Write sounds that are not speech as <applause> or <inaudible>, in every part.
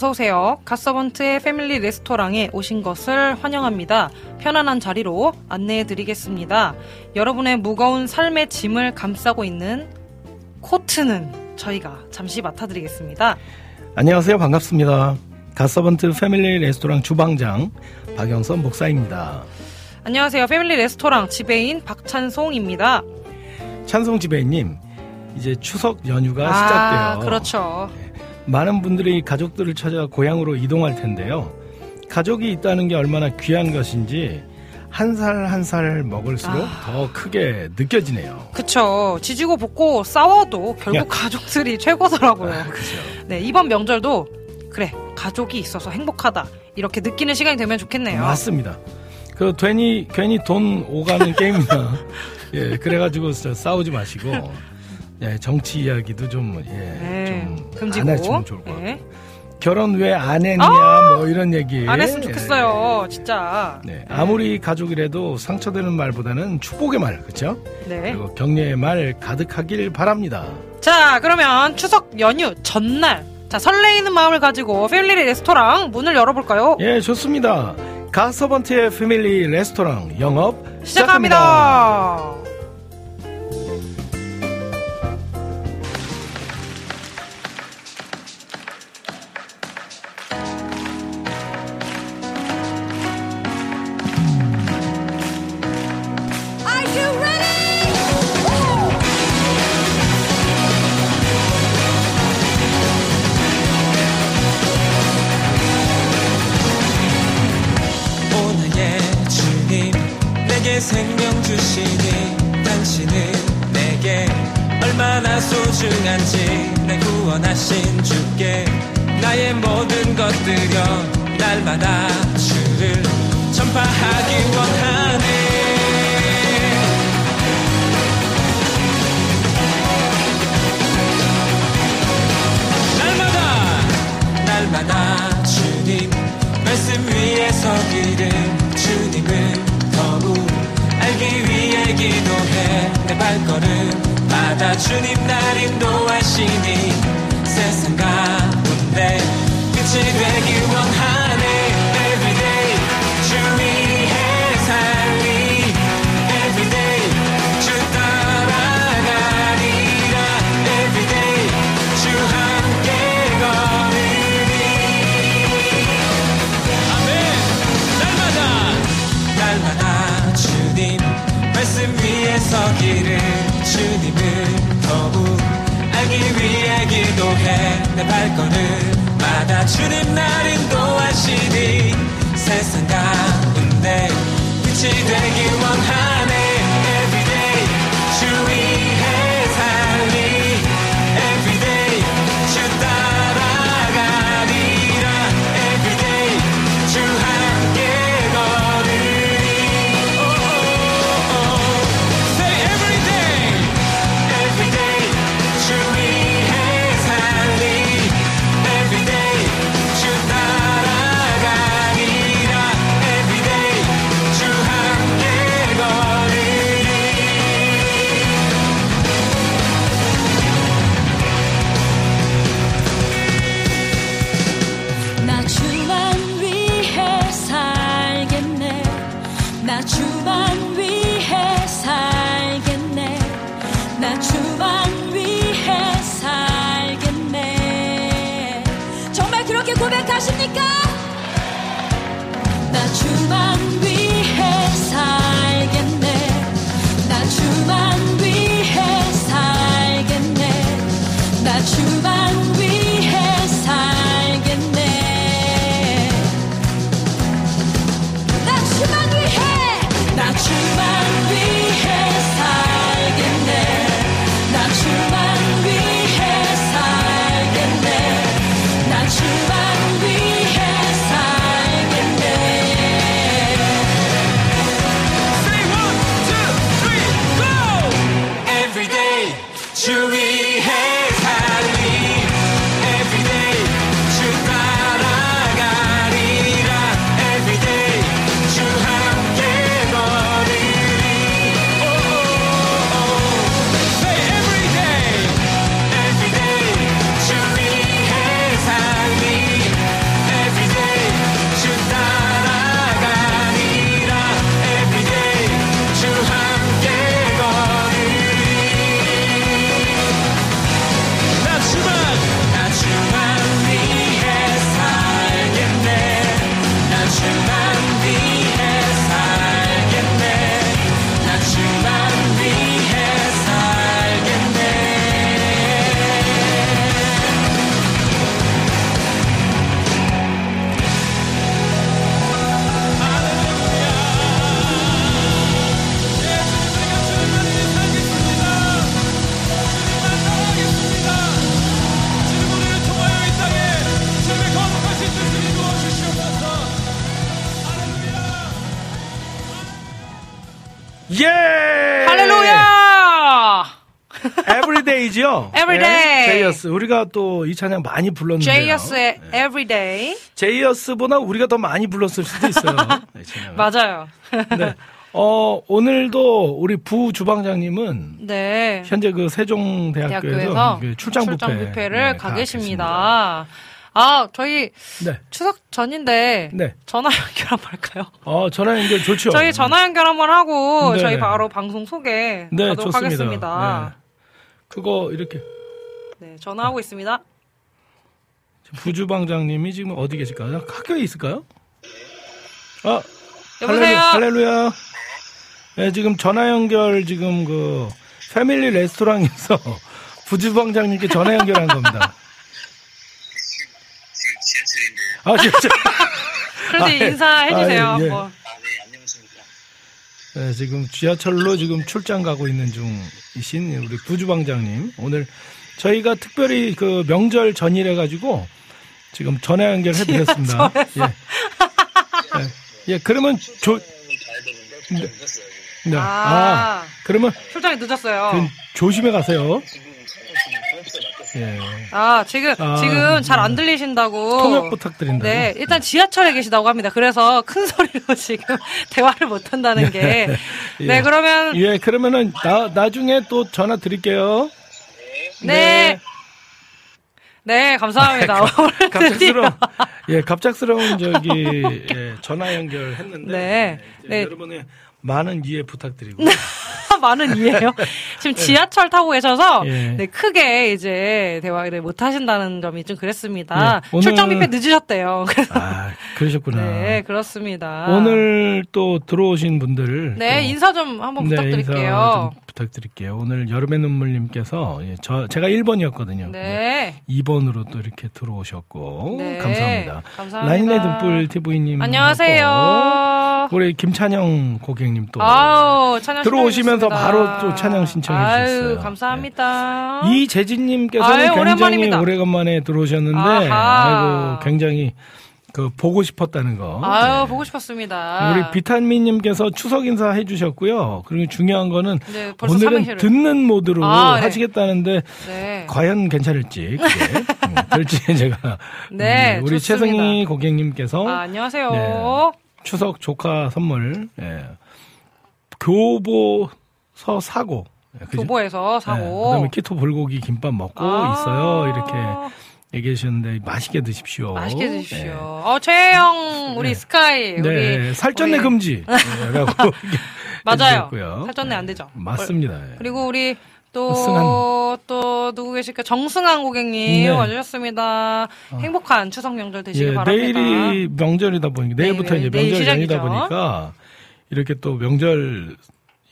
어서 오세요. 갓서번트의 패밀리 레스토랑에 오신 것을 환영합니다. 편안한 자리로 안내해 드리겠습니다. 여러분의 무거운 삶의 짐을 감싸고 있는 코트는 저희가 잠시 맡아드리겠습니다. 안녕하세요. 반갑습니다. 갓서번트 패밀리 레스토랑 주방장 박영선 목사입니다. 안녕하세요. 패밀리 레스토랑 지배인 박찬송입니다. 찬송 지배님, 이제 추석 연휴가 아, 시작돼요. 그렇죠. 많은 분들이 가족들을 찾아 고향으로 이동할 텐데요. 가족이 있다는 게 얼마나 귀한 것인지 한살한살 먹을수록 아. 더 크게 느껴지네요. 그쵸. 지지고 볶고 싸워도 결국 야. 가족들이 최고더라고요. 그죠? 네, 이번 명절도 그래, 가족이 있어서 행복하다. 이렇게 느끼는 시간이 되면 좋겠네요. 맞습니다. 그 괜히 괜히 돈 오가는 <laughs> 게임이나 예 그래가지고 저 싸우지 마시고 예 정치 이야기도 좀 예 네, 좀 금지고. 안 하시면 좋을 것 같아요. 네. 결혼 왜 안 했냐 아! 뭐 이런 얘기 안 했으면 좋겠어요. 진짜. 네, 아무리 가족이라도 상처되는 말보다는 축복의 말 그렇죠? 네. 그리고 격려의 말 가득하길 바랍니다. 자, 그러면 추석 연휴 전날. 자, 설레이는 마음을 가지고 패밀리 레스토랑 문을 열어볼까요? 예 좋습니다. 가서번트의 패밀리 레스토랑 영업 시작합니다. Are 제이어스. 우리가 또 이 찬양 많이 불렀는데요. 제이어스의 Everyday. 제이어스보다 우리가 더 많이 불렀을 수도 있어요. <laughs> 네. 맞아요. <laughs> 네. 어, 오늘도 우리 부 주방장님은 네. 현재 그 세종대학교에서 대학교에서 그 출장 뷔페 를 네, 가가 계십니다. 아, 저희 네. 추석 전인데 네. 전화 연결 한번 할까요? 어, 전화 연결 좋죠. 저희 전화 연결 한번 하고 네. 저희 바로 방송 소개 네, 하도록 좋습니다. 하겠습니다. 네. 그거 이렇게 네, 전화하고 있습니다. 부주방장님이 지금 어디 계실까요? 학교에 있을까요? 아, 여보세요? 할렐루, 할렐루 야. 네, 지금 전화 연결 지금 그 패밀리 레스토랑에서 <laughs> 부주방장님께 전화 연결한 겁니다. 아, 진짜. 그래도 아, 예. 인사해 주세요. 아, 예, 예. 한번. 네, 지금 지하철로 지금 출장 가고 있는 중이신 우리 부주방장님. 오늘 저희가 특별히 그 명절 전이래 가지고 지금 전화 연결해 드렸습니다. 예. 예. 예, 그러면 조, 네. 네. 아, 아, 그러면 출장이 늦었어요. 그 조심해 가세요. 예. 아, 지금, 아, 지금 잘안 네. 들리신다고. 통역 부탁드린다고. 네, 일단 지하철에 계시다고 합니다. 그래서 큰 소리로 <laughs> 지금 대화를 못 한다는 게. 예. 네, 그러면, 예, 그러면은 나, 나중에 또 전화 드릴게요. 네. 네, 감사합니다. 오늘 드디어. 갑작스러운 예 갑작스러운 <laughs> 저기 예, 전화 연결했는데 네. 이제 네. 여러분의 많은 이해 부탁드리고 <laughs> 많은 이해요. <laughs> 지금 지하철 타고 계셔서 예. 네, 크게 이제 대화를 못 하신다는 점이 좀 그랬습니다. 예, 출장 뷔페 늦으셨대요. 아 그러셨구나 <laughs> 네, 그렇습니다. 오늘 또 들어오신 분들 네, 또, 인사 좀 한번 네, 부탁드릴게요. 인사 좀 부탁드릴게요 오늘 여름의 눈물님께서 예, 저 제가 1번이었거든요 네. 2번으로 또 이렇게 들어오셨고 네. 감사합니다 감사합니다. 라인의 등불 TV님 안녕하세요. 우리 김찬영 고객님 또 아우, 들어오시면서. 바로 또 찬양 신청해 아유, 주셨어요. 네. 감사합니다. 이재진님께서는 아유, 굉장히. 오래간만에 들어오셨는데, 아하. 아이고, 굉장히 그 보고 싶었다는 거. 아유, 네. 보고 싶었습니다. 우리 비타민님께서 추석 인사 해주셨고요. 그리고 중요한 거는 네, 오늘은 삼행시를. 듣는 모드로 아, 네. 하시겠다는데 네. 과연 괜찮을지 <laughs> 음, 될지 제가 네, 음, 우리 좋습니다. 최승희 고객님께서 아, 안녕하세요. 네. 추석 조카 선물 예. 교보 서 사고 예, 그죠? 교보에서 네, 사고. 그다음에 키토 불고기 김밥 먹고 아. 있어요. 이렇게 얘기해 주셨는데 맛있게 드십시오. 맛있게 드십시오. 어, 최혜영, 우리 스카이, 네, 우리. 네, 살전내 우리- 금지. 네, <laughs> 라고 <laughs> 맞아요. 해주셨고요. 살전내 안 되죠. 맞습니다. 예. 그리고 우리 또, 승한. 또, 누구 계실까? 정승한 고객님 네. 와주셨습니다. 행복한 추석 명절 되시길 예, 바랍니다. 내일이 명절이다 보니까 내일부터 내일, 이제 내일 명절 전이다 시작이죠. 보니까 이렇게 또 명절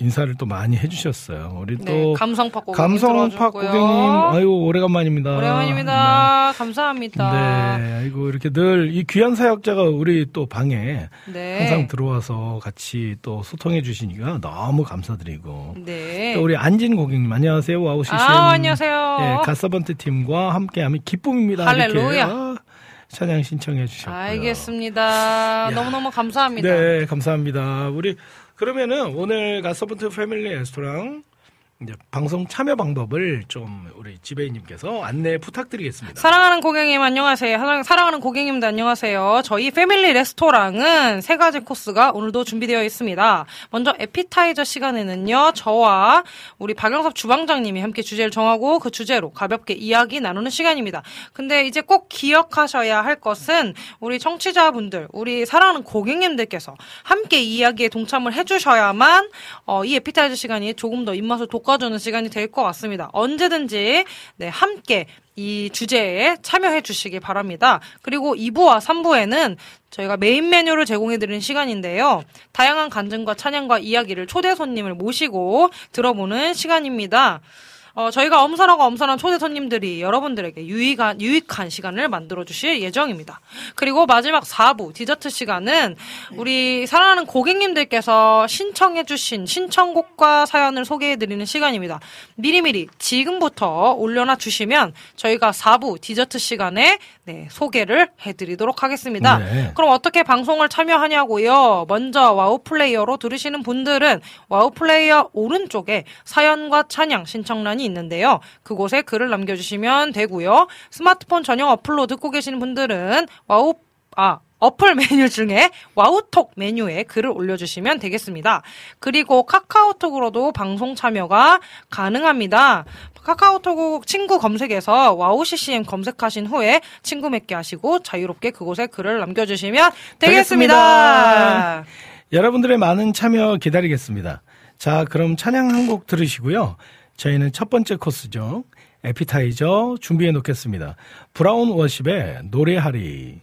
인사를 또 많이 해주셨어요. 우리 네, 또 감성팍 고객님 감성팍. 고객님, 아이고 오래간만입니다. 오랜만입니다. 네. 감사합니다. 네, 아이고 이렇게 늘 이 귀한 사역자가 우리 또 방에 네. 항상 들어와서 같이 또 소통해 주시니까 너무 감사드리고 네. 또 우리 안진 고객님 안녕하세요 WOW CCM 아, 안녕하세요. 예, God Servant 팀과 함께하면 기쁨입니다. 할렐루야. 아, 찬양 신청해 주셨고요. 알겠습니다. 너무너무 감사합니다. 네, 감사합니다. 우리 그러면은 오늘 가서번트 패밀리 레스토랑 이제 방송 참여 방법을 좀 우리 지배인님께서 안내 부탁드리겠습니다. 사랑하는 고객님 안녕하세요. 사랑- 사랑 하는 고객님도 안녕하세요. 저희 패밀리 레스토랑은 세 가지 코스가 오늘도 준비되어 있습니다. 먼저 에피타이저 시간에는요. 저와 우리 박영섭 주방장님이 함께 주제를 정하고 그 주제로 가볍게 이야기 나누는 시간입니다. 근데 이제 꼭 기억하셔야 할 것은 우리 청취자분들, 우리 사랑하는 고객님들께서 함께 이 이야기에 동참을 해주셔야만 어, 이 에피타이저 시간이 조금 더 입맛을 돋 궈주는 시간이 될 것 같습니다. 언제든지 네, 함께 이 주제에 참여해 주시기 바랍니다. 그리고 2부와 3부에는 저희가 메인 메뉴를 제공해 드리는 시간인데요. 다양한 간증과 찬양과 이야기를 초대 손님을 모시고 들어보는 시간입니다. 어, 저희가 엄선하고 엄선한 초대 손님들이 여러분들에게 유익한, 유익한 시간을 만들어 주실 예정입니다. 그리고 마지막 4부 디저트 시간은 우리 사랑하는 고객님들께서 신청해 주신 신청곡과 사연을 소개해 드리는 시간입니다. 미리미리 지금부터 올려놔 주시면 저희가 4부 디저트 시간에 네, 소개를 해 드리도록 하겠습니다. 네. 그럼 어떻게 방송을 참여하냐고요? 먼저 WOW 플레이어로 들으시는 분들은 WOW 플레이어 오른쪽에 사연과 찬양 신청란이 있는데요. 그곳에 글을 남겨주시면 되고요. 스마트폰 전용 어플로 듣고 계시는 분들은 WOW 아 어플 메뉴 중에 WOW톡 메뉴에 글을 올려주시면 되겠습니다. 그리고 카카오톡으로도 방송 참여가 가능합니다. 카카오톡 친구 검색에서 WOW CCM 검색하신 후에 친구 맺기 하시고 자유롭게 그곳에 글을 남겨주시면 되겠습니다. 여러분들의 많은 참여 기다리겠습니다. 자, 그럼 찬양 한 곡 들으시고요. 저희는 첫 번째 코스죠. 에피타이저 준비해 놓겠습니다. 브라운 워십의. 노래하리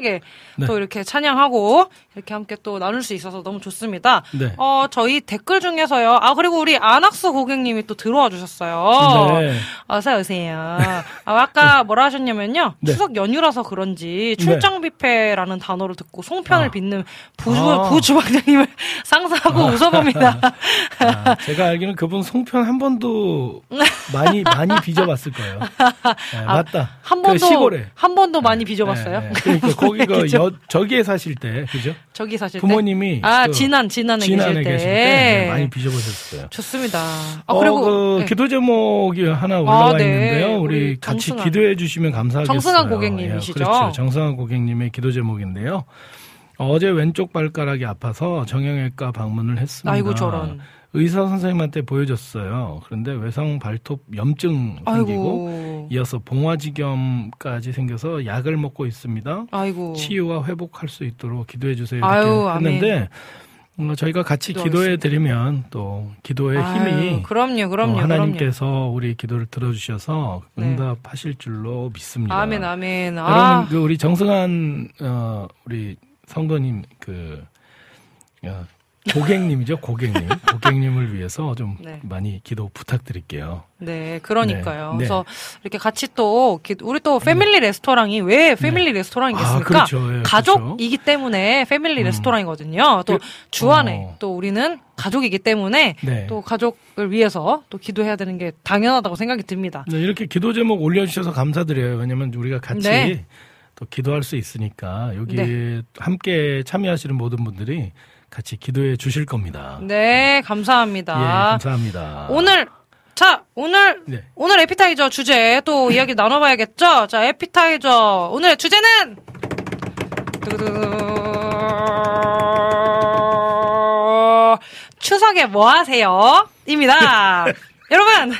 신나게 네. 또 이렇게 찬양하고 이렇게 함께 또 나눌 수 있어서 너무 좋습니다. 네. 어, 저희 댓글 중에서요. 아, 그리고 우리 안학수 고객님이 또 들어와 주셨어요. 네. 어서 오세요. 아, 아까 뭐라 하셨냐면요. 네. 추석 연휴라서 그런지 출장 뷔페라는 단어를 듣고 송편을 아. 빚는 부주, 아. 부주방장님을 <laughs> 상상하고 웃어봅니다. <laughs> 아, 제가 알기로는 그분 송편 한 번도 많이 많이 빚어봤을 거예요. 네, 맞다. 아, 한그 번도 시골에. 한 번도 많이 빚어봤어요. 네, 네. 그러니까 거기 그 <laughs> 그죠? 여, 저기에 사실 때 그죠? 저기 사실 부모님이 때. 아그 진안 진안에 진안에 계실 때, 계실 때 네, 많이 빚어보셨을 거예요. 좋습니다. 아 어, 그리고 그 네. 기도 제목이 하나 올라와 아, 네. 있는데요. 우리 우리 같이 정승환. 기도해 주시면 감사하겠어요. 정승환 고객님이시죠? 예, 그렇죠. 정승환 고객님의 기도 제목인데요. 어제 왼쪽 발가락이 아파서 정형외과 방문을 했습니다. 아이고 저런. 의사 선생님한테 보여줬어요. 그런데 외상 발톱 염증 생기고 아이고. 이어서 봉화지겸까지 생겨서 약을 먹고 있습니다. 아이고. 치유와 회복할 수 있도록 기도해 주세요. 이렇게 아유, 아멘. 했는데 어, 저희가 같이 기도해 드리면 또 기도의 아유, 힘이 그럼요, 그럼요, 어, 하나님께서 우리 기도를 들어주셔서 네. 응답하실 줄로 믿습니다. 그럼요. 아멘, 아멘. 여러분 아, 그 우리 정승한 어, 우리 성도님 그 어, 고객님이죠 고객님 <laughs> 고객님을 위해서 좀 네. 많이 기도 부탁드릴게요. 네, 그러니까요. 네, 네. 그래서 이렇게 같이 또 기- 우리 또 패밀리 레스토랑이 왜 패밀리 레스토랑이겠습니까? 아, 그렇죠. 예, 가족이기 때문에 패밀리 음. 레스토랑이거든요. 또 그- 주안에 어. 또 우리는 가족이기 때문에 네. 또 가족을 위해서 또 기도해야 되는 게 당연하다고 생각이 듭니다. 네, 이렇게 기도 제목 올려주셔서 감사드려요. 왜냐면 우리가 같이 네. 또 기도할 수 있으니까 여기 네. 함께 참여하시는 모든 분들이 같이 기도해 주실 겁니다. 네, 예, 감사합니다. 감사합니다. 오늘 자 오늘 네. 오늘 에피타이저 주제 또 이야기 나눠 봐야겠죠. 자 에피타이저 오늘의 주제는. 추석에 뭐 하세요? 입니다. 여러분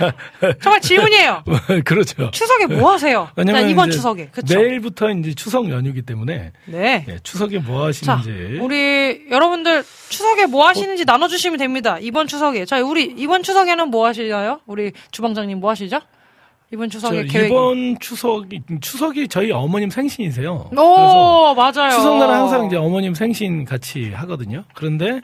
정말 질문이에요. <laughs> 그렇죠. 추석에 뭐 하세요? 자, 왜냐면 이번 추석에 그쵸? 내일부터 이제 추석 연휴기 때문에 네. 예, 추석에 뭐 자, 하시는지 우리 여러분들 추석에 뭐 하시는지 나눠주시면 됩니다. 이번 추석에. 자, 우리 이번 추석에는 뭐 하시나요? 우리 주방장님 뭐 하시죠? 이번 저 추석에 계획. 이번 추석이 추석이 저희 어머님 생신이세요. 오, 맞아요. 추석날은 항상 이제 어머님 생신 같이 하거든요. 그런데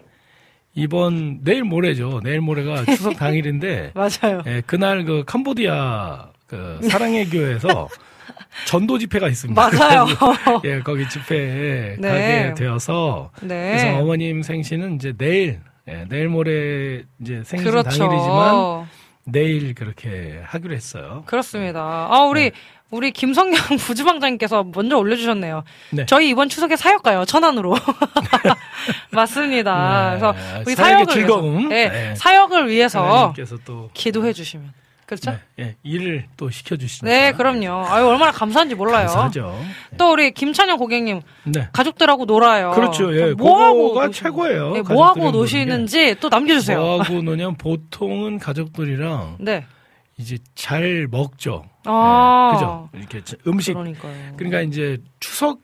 이번 내일 모레죠. 내일 모레가 <laughs> 추석 당일인데 맞아요. 예, 그날 그 캄보디아 그 사랑의 교회에서 <laughs> 전도 집회가 있습니다. 맞아요. 그래서 <laughs> 예, 거기 집회에 네. 가게 되어서 그래서 네. 어머님 생신은 이제 내일 예, 내일 모레 이제 생신 그렇죠. 당일이지만 내일 그렇게 하기로 했어요. 그렇습니다. 아, 우리, 우리 김성경 <laughs> 부주방장님께서 먼저 올려주셨네요. 네. 저희 이번 추석에 사역 가요, 천안으로. <laughs> 맞습니다. 네. 그래서 우리 사역을 즐거움. 위해서, 네, 네. 사역을 위해서 또 기도해 주시면. 그렇죠? 네, 예, 일을 또 시켜주시니까 네, 그럼요. 아유, 얼마나 감사한지 몰라요. 감사하죠. 또 우리 김찬영 고객님 네. 가족들하고 놀아요. 그렇죠. 예, 뭐 하고 그거가 노시- 최고예요. 네, 뭐 하고 가족들이랑 노시는지 또 남겨주세요. 뭐 하고 노냐면 보통은 가족들이랑 <laughs> 네. 이제 잘 먹죠. 아. 네, 그죠? 이렇게 자- 음식 그러니까요. 그러니까 이제 추석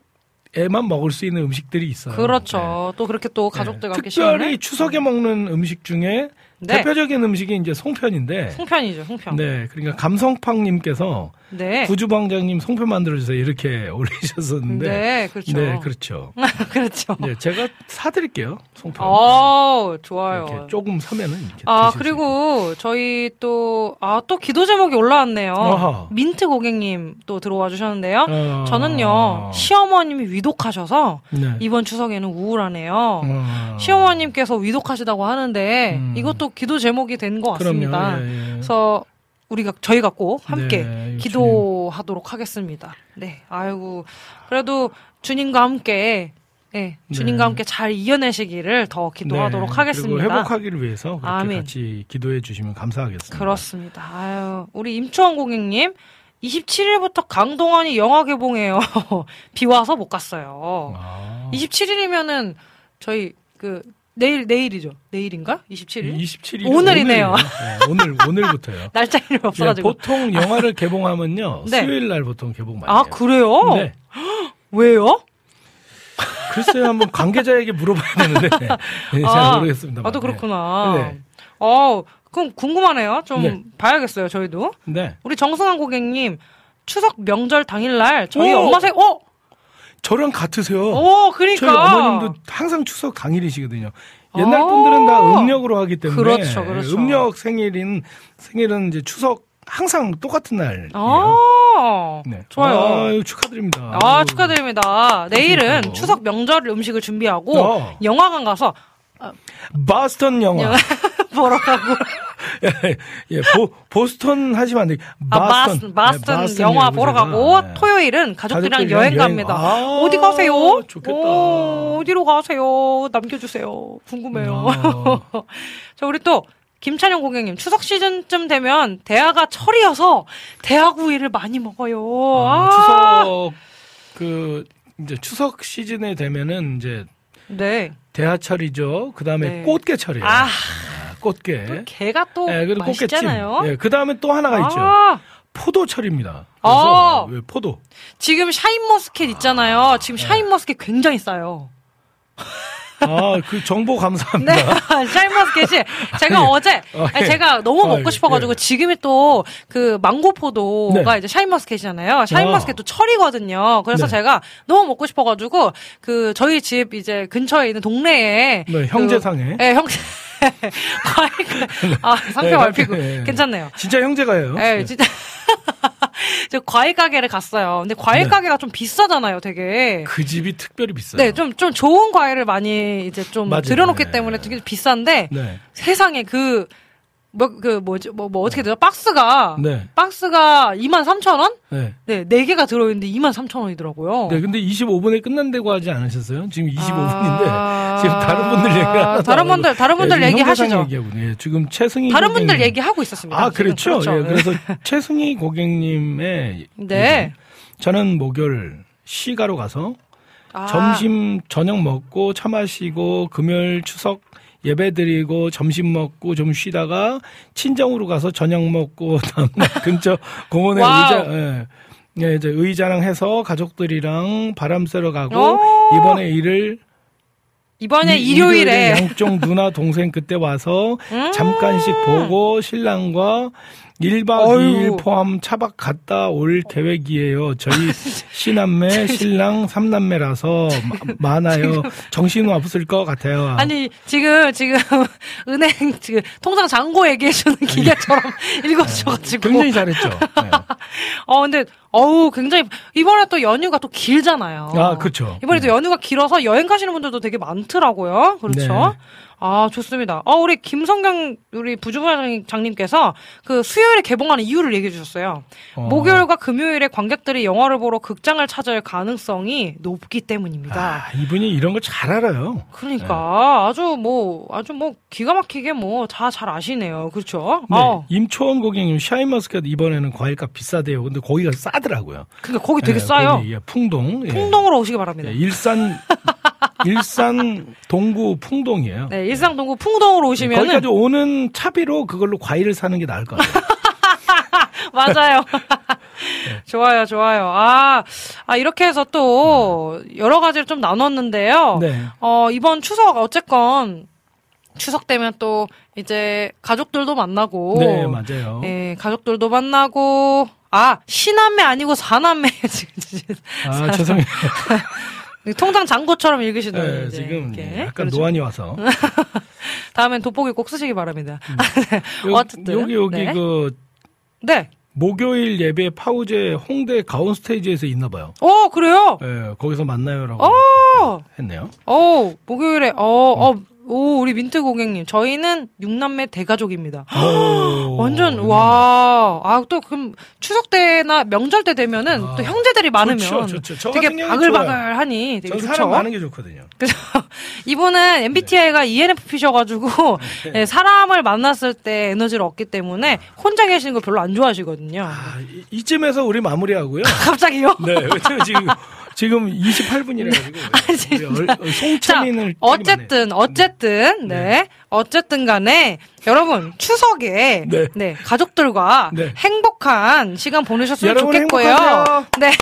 에만 먹을 수 있는 음식들이 있어요. 그렇죠. 또 그렇게 또 네. 가족들과 함께 특별히 시간을 추석에 먹는 음식 중에 네. 대표적인 음식이 이제 송편인데. 송편이죠, 송편. 네, 그러니까 감성팡님께서 네. 부주방장님 송편 만들어주세요 이렇게 <laughs> 올리셨었는데. 네, 그렇죠. 네, 그렇죠. <laughs> 그렇죠. 네, 제가 사드릴게요 송편. 어, 좋아요. 조금 사면은 이렇게. 아, 그리고 저희 또, 아, 또 기도 제목이 올라왔네요. 어허. 민트 고객님 또 들어와 주셨는데요. 어. 저는요, 시어머님이 위독하셔서 네. 이번 추석에는 우울하네요. 어. 시어머님께서 위독하시다고 하는데 음. 이것도 기도 제목이 된 것 같습니다. 예, 예. 그래서 우리가 저희가 꼭 함께 네, 기도하도록 하겠습니다. 네, 아이고 그래도 주님과 함께 네, 주님과 네. 함께 잘 이겨내시기를 더 기도하도록 네, 하겠습니다. 그리고 회복하기를 위해서. 같이 기도해 주시면 감사하겠습니다. 그렇습니다. 아유, 우리 임초원 고객님 27일부터 강동원이 영화 개봉해요. <laughs> 비 와서 못 갔어요. 아. 27일이면은 저희 그 내일 내일이죠. 내일인가? 27일? 27일 오늘이네요. 오늘 오늘부터요. 날짜 이름이 예, 없어가지고. 보통 영화를 개봉하면요 <laughs> 네. 수요일 날 보통 개봉 많이 아 해요. 그래요? 네. <gasps> 왜요? 글쎄요 한번 관계자에게 물어봐야 되는데 <laughs> 네, 잘 아, 모르겠습니다. 나도 그렇구나. 네. 어 그럼 궁금하네요. 좀 네. 봐야겠어요, 저희도. 네. 우리 정승환 고객님, 추석 명절 당일날 저희 오! 엄마 생, 어? 저랑 같으세요. 오, 그러니까. 저희 어머님도 항상 추석 당일이시거든요. 옛날 아. 분들은 다 음력으로 하기 때문에 그렇죠, 그렇죠. 음력 생일인 생일은 이제 추석 항상 똑같은 날이에요. 아, 네. 좋아요. 아유, 축하드립니다. 아. 축하드립니다. 내일은 그러니까요. 추석 명절 음식을 준비하고 어. 영화관 가서 바스턴 영화. 영화 <laughs> 보러 가고 예, 예, 보, 보스턴 하시면 안 돼. 아, 바스턴. 바스턴, 네, 바스턴 영화 여기다가. 보러 가고 네. 토요일은 가족들이랑 가족들이랑 여행 여행. 갑니다. 아, 어디 가세요? 좋겠다. 오, 어디로 가세요? 남겨주세요. 궁금해요. 아. <laughs> 자, 우리 또 김찬영 고객님 추석 시즌쯤 되면 대하가 철이어서 대하구이를 많이 먹어요. 아, 아, 추석 그 이제 추석 시즌에 되면은 이제 네. 대하철이죠. 그다음에 네. 꽃게철이에요. 아, 아, 꽃게. 또 개가 또 예, 그리고. 맛있잖아요. 예, 그 다음에 또 하나가 있죠. 아, 포도철입니다. 아. 그래서 왜 포도. 지금 샤인머스켓 있잖아요. 지금 네. 샤인머스켓 굉장히 싸요. 아, 그 정보 네, <laughs> 감사합니다. 샤인머스켓이 제가 예. 어제 어, 아니, 예. 제가 너무 어, 먹고 예, 싶어가지고 예. 지금이 또 그 망고포도가 네. 이제 샤인머스켓이잖아요. 샤인머스켓도 철이거든요. 그래서 네. 제가 너무 먹고 싶어가지고 그 저희 집 이제 근처에 있는 동네에 네, 그- 형제상회. 예, 형제 <laughs> 아 상표 네, 말피고 예. 괜찮네요. 진짜 형제가예요. 예, 네. 진짜. <laughs> 저 과일 가게를 갔어요. 근데 과일 네. 가게가 좀 비싸잖아요, 되게. 그 집이 특별히 비싸요. 네, 좀, 좀 좋은 과일을 많이 이제 좀 맞아요. 들여놓기 네. 때문에 되게 비싼데, 네. 세상에 그, 뭐, 그, 뭐지, 뭐, 뭐, 어떻게 되죠? 박스가, 네. 박스가 23,000원? 네. 네, 4개가 들어있는데 23,000원이더라고요. 네, 근데 25분에 끝난다고 하지 않으셨어요? 지금 25분인데 아, 지금 다른 분들 얘기 하나 다른 분들, 다른 분들 얘기하시죠. 얘기하고 네, 지금 최승희 다른 분들 고객님. 얘기하고 있었습니다. 아. 그렇죠. 그렇죠. 예, 그래서 최승희 고객님의 네. 저는 목요일 시가로 가서 아, 점심 저녁 먹고 차 마시고 금요일 추석 예배 드리고 점심 먹고 좀 쉬다가 친정으로 가서 저녁 먹고 <laughs> 다음날 근처 공원에. 의자 예. 예, 이제 의자랑 해서 가족들이랑 바람 쐬러 가고 오. 이번에 일을 이번에 이- 일요일에. 양쪽 누나 동생 그때 와서 음. 잠깐씩 보고 신랑과 1박 어이구. 2일 포함 차박 갔다 올 계획이에요. 저희 <laughs> 시남매, 신랑, 삼남매라서 마- 많아요. 정신 없을 것 같아요. 아니 지금 지금 <laughs> 은행 지금 통장 잔고 얘기해주는 기계처럼 <laughs> 읽어주셔가지고 굉장히 잘했죠. 네. 어 근데 어우 굉장히 이번에 또 연휴가 또 길잖아요. 아, 그렇죠. 이번에 또 연휴가 길어서 여행 가시는 분들도 되게 많더라고요. 그렇죠. 네. 아 좋습니다. 어 우리 김성경 우리 부주부장님께서 그 수요일에 개봉하는 이유를 얘기해 주셨어요. 어. 목요일과 금요일에 관객들이 영화를 보러 극장을 찾을 가능성이 높기 때문입니다. 아, 이분이 이런 걸 잘 알아요. 그러니까 아주 뭐 아주 뭐 기가 막히게 뭐 다 잘 아시네요. 그렇죠? 네. 어. 임초원 고객님 샤인머스켓 이번에는 과일값 비싸대요. 근데 거기가 싸더라고요. 그러니까 거기 되게 네, 싸요. 거기, 예, 풍동. 예. 풍동으로 오시기 바랍니다. 예, 일산 <laughs> 일산 동구 풍동이에요. 네, 일상 동구 풍동으로 오시면은 거기까지 오는 차비로 그걸로 과일을 사는 게 나을 것 같아요. <laughs> 맞아요. 네. 좋아요, 좋아요. 아, 아 이렇게 해서 또 여러 가지를 좀 나눴는데요. 네. 어, 이번 추석 어쨌건 추석 되면 또 이제 가족들도 만나고 네, 맞아요. 예, 가족들도 만나고 아, 시남매 아니고 사남매 지금 <laughs> 아, 죄송해요. <laughs> 통장 잔고처럼 읽으시는 네, 지금 이렇게. 약간 그렇죠. 노안이 와서. <laughs> 다음엔 돋보기 꼭 쓰시기 바랍니다. <laughs> 여, 어쨌든. 여기 여기 네. 그 네. 목요일 예배 파우제 홍대 가온 스테이지에서 있나 봐요. 어, 그래요. 예, 거기서 만나요라고 어. 했네요. 어, 목요일에 어, 어, 오, 우리 민트 고객님. 저희는 육남매 대가족입니다. <gasps> 오, 완전 네. 와. 아, 또 그럼 추석 때나 명절 때 되면은 아, 또 형제들이 많으면 좋죠, 좋죠. 저 되게 같은 경우는 바글바글하니 되게 전 좋죠. 사람 많은 게 좋거든요. <laughs> 그죠? 이분은 MBTI가 E ENFP셔가지고 네. 예, 사람을 만났을 때 에너지를 얻기 때문에 혼자 계시는 걸 별로 안 좋아하시거든요. 아, 이- 이쯤에서 우리 마무리하고요. <laughs> 갑자기요? 네, 지금 지금 <laughs> 28분이라 가지고 우리 얼- 어, 자, 송채민을 어쨌든, 어쨌든, 네. 어쨌든 간에, 여러분, 추석에, 네. 네. 가족들과 네. 행복한 시간 보내셨으면 좋겠고요. 행복하세요. 네.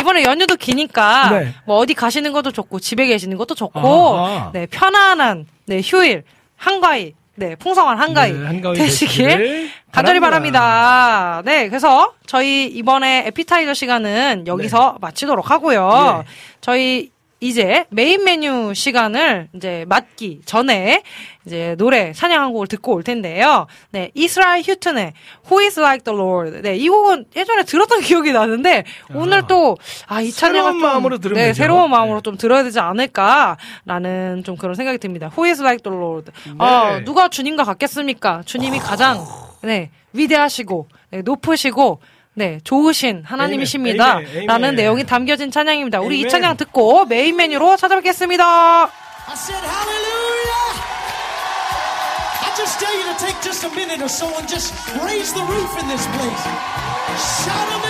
이번에 연휴도 기니까, 네. 뭐 어디 가시는 것도 좋고, 집에 계시는 것도 좋고, 아하. 네. 편안한, 네. 휴일, 한가위, 네, 풍성한 한가위, 네, 한가위 되시길 되시길 간절히 바랍니다. 바랍니다. 네, 그래서 저희 이번에 에피타이저 시간은 여기서 마치도록 하고요. 네. 저희 이제 메인 메뉴 시간을 이제 맞기 전에 이제 노래 사냥 한 곡을 듣고 올 텐데요. 네, 이스라엘 휴튼의 Who is like the Lord. 네, 이 곡은 예전에 들었던 <laughs> 기억이 나는데 오늘 또 아, 이 찬양을 새로운 좀 마음으로 들으면 네, 되죠. 새로운 마음으로 네. 좀 들어야 되지 않을까라는 좀 그런 생각이 듭니다. Who is like the Lord. 어, 네. 누가 주님과 같겠습니까? 주님이 가장 네, 위대하시고 네, 높으시고 네, 좋으신 하나님이십니다. 에이멘, 에이멘. 라는 내용이 담겨진 찬양입니다. 우리 이. 찬양 듣고 메인 메뉴로 찾아뵙겠습니다. I said hallelujah. I just tell you to take just a minute or so and just raise the roof in this place. Shout on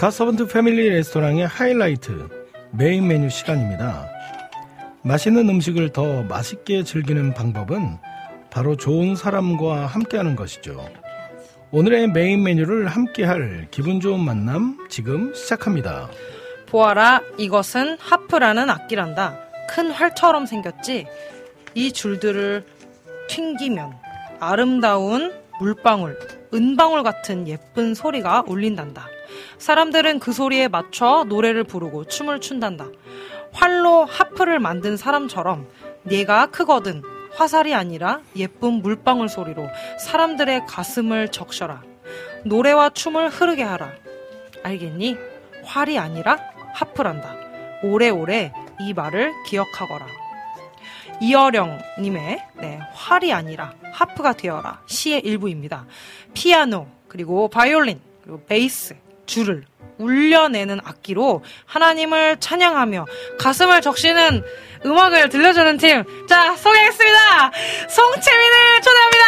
God Servant 패밀리 레스토랑의 하이라이트 메인 메뉴 시간입니다. 맛있는 음식을 더 맛있게 즐기는 방법은 바로 좋은 사람과 함께하는 것이죠. 오늘의 메인 메뉴를 함께할 기분 좋은 만남 지금 시작합니다. 보아라, 이것은 하프라는 악기란다. 큰 활처럼 생겼지? 이 줄들을 튕기면 아름다운 물방울, 은방울 같은 예쁜 소리가 울린단다. 사람들은 그 소리에 맞춰 노래를 부르고 춤을 춘단다. 활로 하프를 만든 사람처럼 네가 크거든 화살이 아니라 예쁜 물방울 소리로 사람들의 가슴을 적셔라. 노래와 춤을 흐르게 하라. 알겠니? 활이 아니라 하프란다. 오래오래 이 말을 기억하거라. 이어령님의 네, 활이 아니라 하프가 되어라 시의 일부입니다. 피아노 그리고 바이올린 그리고 베이스 줄을 울려내는 악기로 하나님을 찬양하며 가슴을 적시는 음악을 들려주는 팀. 자, 소개하겠습니다. 송채민을 초대합니다.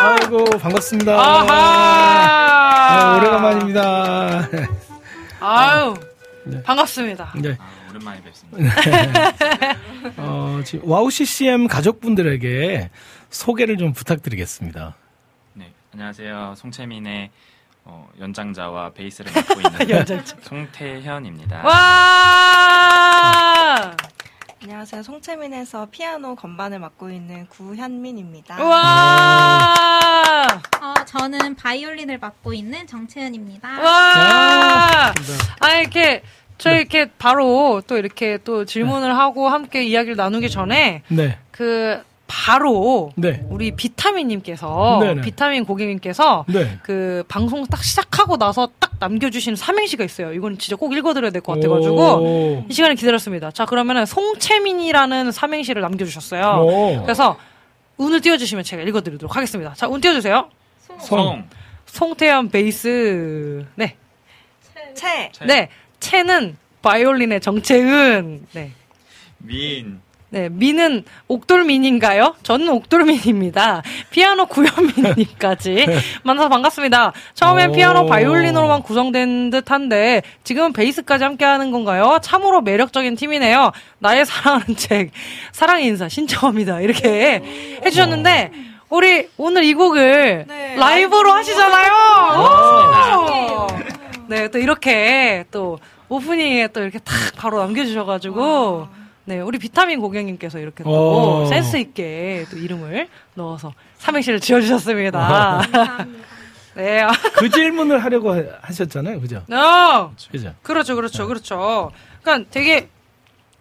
아이고 반갑습니다. 아하. 네, 오래간만입니다. 아유, 반갑습니다. 네. 아, 오랜만에 뵙습니다. 어, 지금 WOW CCM 가족분들에게 소개를 좀 부탁드리겠습니다. 네, 안녕하세요. 송채민의 어, 연장자와 베이스를 맡고 있는 <laughs> 송태현입니다. 와! 안녕하세요. 송채민에서 피아노 건반을 맡고 있는 구현민입니다. 와! 어, 저는 바이올린을 맡고 있는 정채은입니다. 와! 네. 아, 이렇게, 저희 이렇게 바로 또 이렇게 또 질문을 하고 함께 이야기를 나누기 전에 네. 그 바로 네. 우리 비타민님께서 네네. 비타민 고객님께서 네. 그 방송 딱 시작하고 나서 딱 남겨주신 삼행시가 있어요. 이건 진짜 꼭 읽어드려야 될 것 같아가지고 오. 이 시간에 기다렸습니다. 자 그러면은 송채민이라는 삼행시를 남겨주셨어요. 오. 그래서 운을 띄워주시면 제가 읽어드리도록 하겠습니다. 자 운 띄워주세요. 송, 송태현 베이스 네. 채. 채, 네, 채는 바이올린의 정채은. 네. 민, 네, 미는 옥돌민인가요? 저는 옥돌민입니다. 피아노 구현민님까지 <laughs> 만나서 반갑습니다. 처음엔 오. 피아노 바이올린으로만 구성된 듯한데 지금은 베이스까지 함께하는 건가요? 참으로 매력적인 팀이네요. 나의 사랑하는 책 사랑 인사 신청합니다. 이렇게 해주셨는데 우리 오늘 이 곡을 네, 라이브로 라이브로 하시잖아요. 네, 또 이렇게 또 오프닝에 또 이렇게 탁 바로 남겨주셔가지고 네, 우리 비타민 고객님께서 이렇게 또 오. 센스 있게 또 이름을 넣어서 삼행시를 지어주셨습니다. <laughs> 네, 아, <laughs> 그 질문을 하려고 하- 하셨잖아요. 그죠? 어, 그죠? 그렇죠, 그렇죠, 그렇죠. 그러니까 되게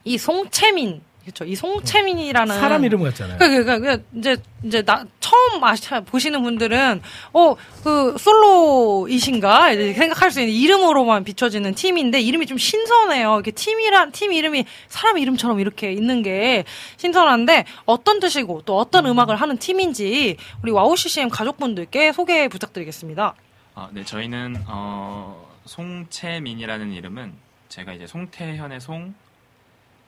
이 송채민, 그렇죠, 이 송채민이라는 사람 이름 같잖아요. 그러니까, 그러니까 이제 이제 나 처음 아시 보시는 분들은 어 그 솔로이신가 이제 생각할 수 있는 이름으로만 비춰지는 팀인데 이름이 좀 신선해요. 이렇게 팀이란 팀 이름이 사람 이름처럼 이렇게 있는 게 신선한데 어떤 뜻이고 또 어떤 음악을 하는 팀인지 우리 WOW CCM 가족분들께 소개 부탁드리겠습니다. 아, 네, 저희는 어, 송채민이라는 이름은 제가 이제 송태현의 송,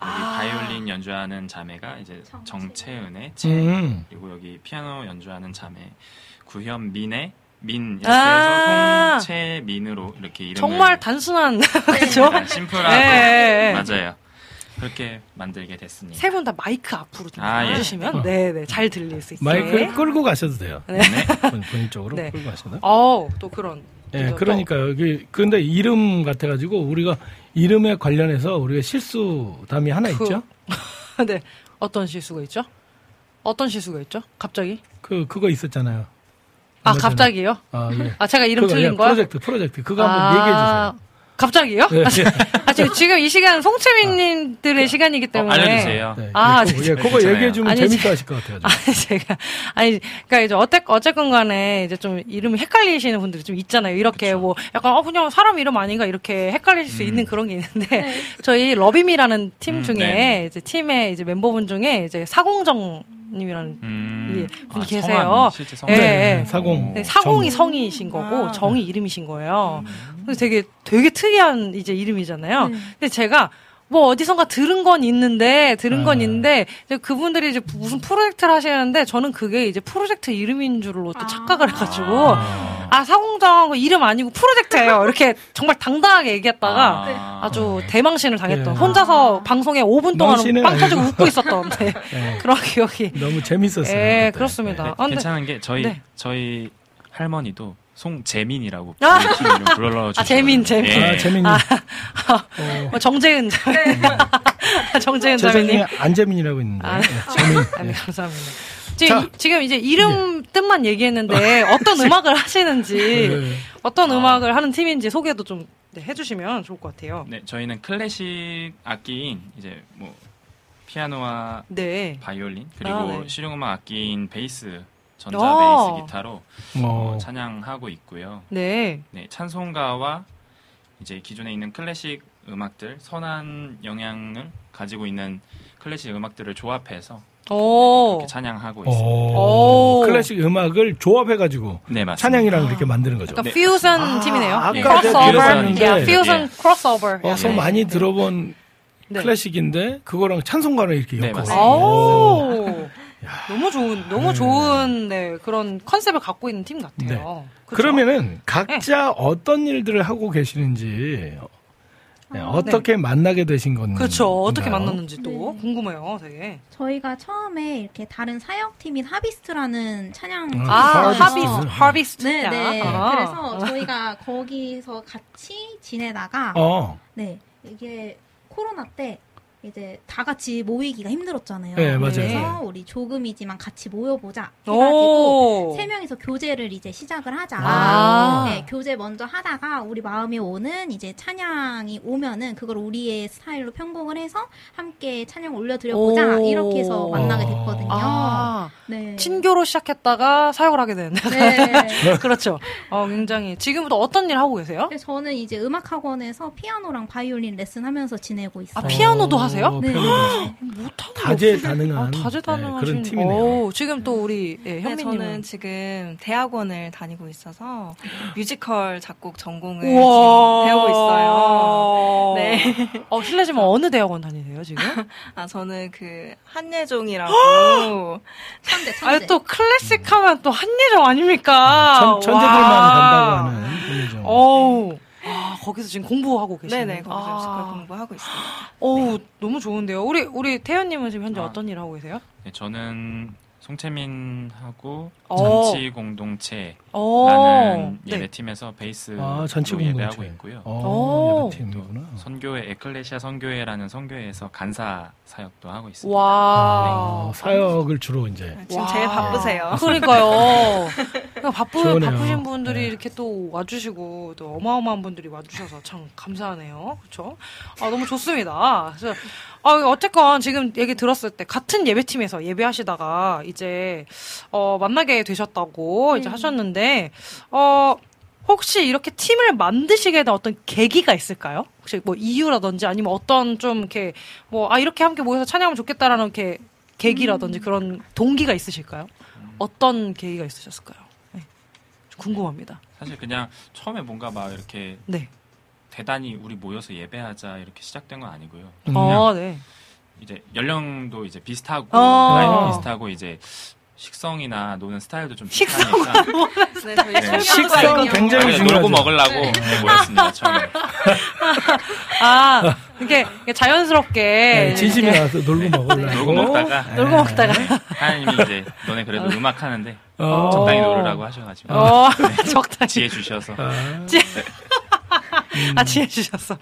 아. 바이올린 연주하는 자매가 이제 정채은. 정채은의 채, 음. 그리고 여기 피아노 연주하는 자매 구현민의 민 이렇게 아. 해서 송채민으로 이렇게 이름을 정말 단순한 <laughs> 그렇죠? 약간 심플하고 예, 예, 예. 맞아요. 그렇게 만들게 됐습니다. 세 분 다 마이크 앞으로 좀 아, 예. 해주시면 네네 잘 들릴 수 있게. 마이크를 끌고 가셔도 돼요. 네. 본- 본인 쪽으로 네. 끌고 가셔도. 어, 또 그런. 예, 또- 그러니까 여기 근데 이름 같아가지고 우리가 이름에 관련해서 우리가 실수담이 하나 그- 있죠. <laughs> 네. 어떤 실수가 있죠? 어떤 실수가 있죠? 갑자기? 그 그거 있었잖아요. 아. 갑자기요? 아 예. 아, 제가 이름 그거, 틀린 예, 거야? 프로젝트 프로젝트 그거 한번 아, 얘기해 주세요. 갑자기요? 네. <laughs> 아, 지금, 지금 이 시간 송채민님들의 시간이기 어, 때문에. 알려주세요. 네, 아, 그거, 예. 그거 괜찮아요. 얘기해 주면 아니, 재밌어 제- 하실 것 같아요. 아니, 제가, 아니, 그니까 이제 어쨌, 어쨌건 간에 이제 좀 이름이 헷갈리시는 분들이 좀 있잖아요. 이렇게 뭐 약간, 어, 그냥 사람 이름 아닌가 이렇게 헷갈릴 수 음. 있는 그런 게 있는데, <laughs> 저희 러비미라는 팀 음, 중에 네. 이제 팀의 이제 멤버분 중에 이제 사공정 님이라는 음, 예, 분이 아, 계세요. 예, 네, 예. 사공. 네, 사공이 정. 성이신 거고 아. 정이 이름이신 거예요. 음. 그래서 되게 되게 특이한 이제 이름이잖아요. 네. 근데 제가 뭐 어디선가 들은 건 있는데 들은 건 아. 있는데 이제 그분들이 이제 무슨 프로젝트를 하시는데 저는 그게 이제 프로젝트 이름인 줄로 또 아. 착각을 해가지고 아, 아 사공정 그 이름 아니고 프로젝트예요. 이렇게 정말 당당하게 얘기했다가 아, 아주 네. 대망신을 당했던 예. 혼자서 방송에 5분 동안 빵 터지고 아니고. 웃고 있었던 네, 예. <laughs> 그런 기억이. 너무 재밌었어요. 예, 그때. 그렇습니다. 네, 아, 근데- 괜찮은 게 저희 네. 저희 할머니도 송재민이라고 아! 불러주시고 아, 재민, 재민. 아, 재민님. 아, 어, 뭐 정재은 <laughs> 정재은 제 자매님. 생에 안재민이라고 있는데. 아. 예, 재민. 아, 네, 예. 감사합니다. 지금, 자. 이- 지금 이제 이름 뜻만 얘기했는데 <laughs> 어떤 음악을 하시는지 네. 어떤 아. 음악을 하는 팀인지 소개도 좀 네, 해주시면 좋을 것 같아요. 네, 저희는 클래식 악기인 이제 뭐 피아노와 네. 바이올린 그리고 아, 네. 실용음악 악기인 베이스, 전자 어. 베이스 기타로 어, 어, 찬양하고 있고요. 네. 네, 찬송가와 이제 기존에 있는 클래식 음악들 선한 영향을 가지고 있는 클래식 음악들을 조합해서 오. 찬양하고 있습니다. 오. 오. 클래식 음악을 조합해가지고 네. 찬양이랑 이렇게 만드는 거죠. 그러니까 퓨전 아, 팀이네요. 아까 제가 크로스오버. 퓨전 예. 크로스오버. 어서 네. 많이 들어본 네. 클래식인데 그거랑 찬송가를 이렇게 네, 엮어. 맞습니다. 오. 너무 좋은, 너무 네. 좋은, 네, 그런 컨셉을 갖고 있는 팀 같아요. 그쵸? 그러면은 각자 어떤 일들을 하고 계시는지 네, 어떻게 만나게 되신 건가요? 그렇죠. 어떻게 만났는지 또 네. 궁금해요, 되게. 저희가 처음에 이렇게 다른 사역팀인 하비스트라는 찬양 아, 아, 하비스트. 하비스트, 하비스트. 네, 네. 아. 그래서 저희가 거기서 같이 지내다가 어, 네 이게 코로나 때 이제 다 같이 모이기가 힘들었잖아요. 네, 맞아요. 그래서 우리 조금이지만 같이 모여보자 해가지고 오. 세 명이서 교제를 이제 시작을 하자. 아. 네, 교제 먼저 하다가 우리 마음에 오는 이제 찬양이 오면은 그걸 우리의 스타일로 편곡을 해서 함께 찬양 올려드려보자 오. 이렇게 해서 만나게 됐거든요. 아, 네. 친교로 시작했다가 사역을 하게 되는. 네. <laughs> 그렇죠. 어, 굉장히. 지금부터 어떤 일 하고 계세요? 그래서 저는 이제 음악 학원에서 피아노랑 바이올린 레슨 하면서 지내고 있어요. 아, 피아노도 하세요? 네. 피아노도 못하고 다재다능한 아, 다재다능하신 네, 그런 팀이네요. 오, 지금 또 우리 예, 네, 현미님은 저는 지금 대학원을 다니고 있어서 뮤지컬 작곡 전공을 배우고 있어요. <laughs> 네. 어, 실례지만 어느 대학원 다니세요, 지금? <laughs> 아, 저는 그 한예종이라고 <gasps> 천재 천재. 아, 또 클래식 하면 또 한예종 아닙니까? 천, 천재들만 와. 간다고 하는 분이죠. 어우. 아, 거기서 지금 공부하고 계시는 네네 거기서 아. 뮤지컬 공부하고 있습니다. 어우, 너무 좋은데요. 우리 우리 태연님은 지금 현재 아. 어떤 일 하고 계세요? 네, 저는 송채민하고 어. 잔치 공동체라는 어. 예배 팀에서 베이스 아, 잔치 예배하고. 있고요. 어, 오. 예배팀이구나. 선교회 에클레시아 선교회라는 선교회에서 간사 사역도 하고 있습니다. 와. 어, 사역을 주로 이제 지금 와. 제일 바쁘세요. 그러니까요. <laughs> 그러니까 바쁘, 좋으네요. 바쁘신 분들이 네. 이렇게 또 와주시고 또 어마어마한 분들이 와주셔서 참 감사하네요. 그렇죠? 아 너무 좋습니다. 그래서 아 어쨌건 지금 얘기 들었을 때 같은 예배팀에서 예배하시다가 이제 어 만나게 되셨다고 이제 네. 하셨는데 어. 혹시 이렇게 팀을 만드시게 된 어떤 계기가 있을까요? 혹시 뭐 이유라든지 아니면 어떤 좀 이렇게 뭐 아 이렇게 함께 모여서 찬양하면 좋겠다라는 이렇게 계기라든지 그런 동기가 있으실까요? 어떤 계기가 있으셨을까요? 네. 좀 궁금합니다. 사실 그냥 처음에 뭔가 막 이렇게 네. 대단히 우리 모여서 예배하자 이렇게 시작된 건 아니고요. 음. 그냥 아, 네. 이제 연령도 이제 비슷하고 어. 나이도 비슷하고 이제 식성이나 노는 스타일도 좀 식성? 비슷하니까 <laughs> 네, 저희 네. 식성. 굉장히 중요하죠. 놀고 먹으려고 네, 모였습니다 처음에. <laughs> 아, 이렇게, 이렇게 자연스럽게 네, 진심이 이렇게 나와서 놀고 먹으려고. 놀고 먹다가 놀고 먹다가 하나님이 이제 너네 그래도 음악 하는데 어. 적당히 놀으라고 하셔가지고 어, <laughs> 적당히 지혜 주셔서 지- 아, 지혜 주셨어.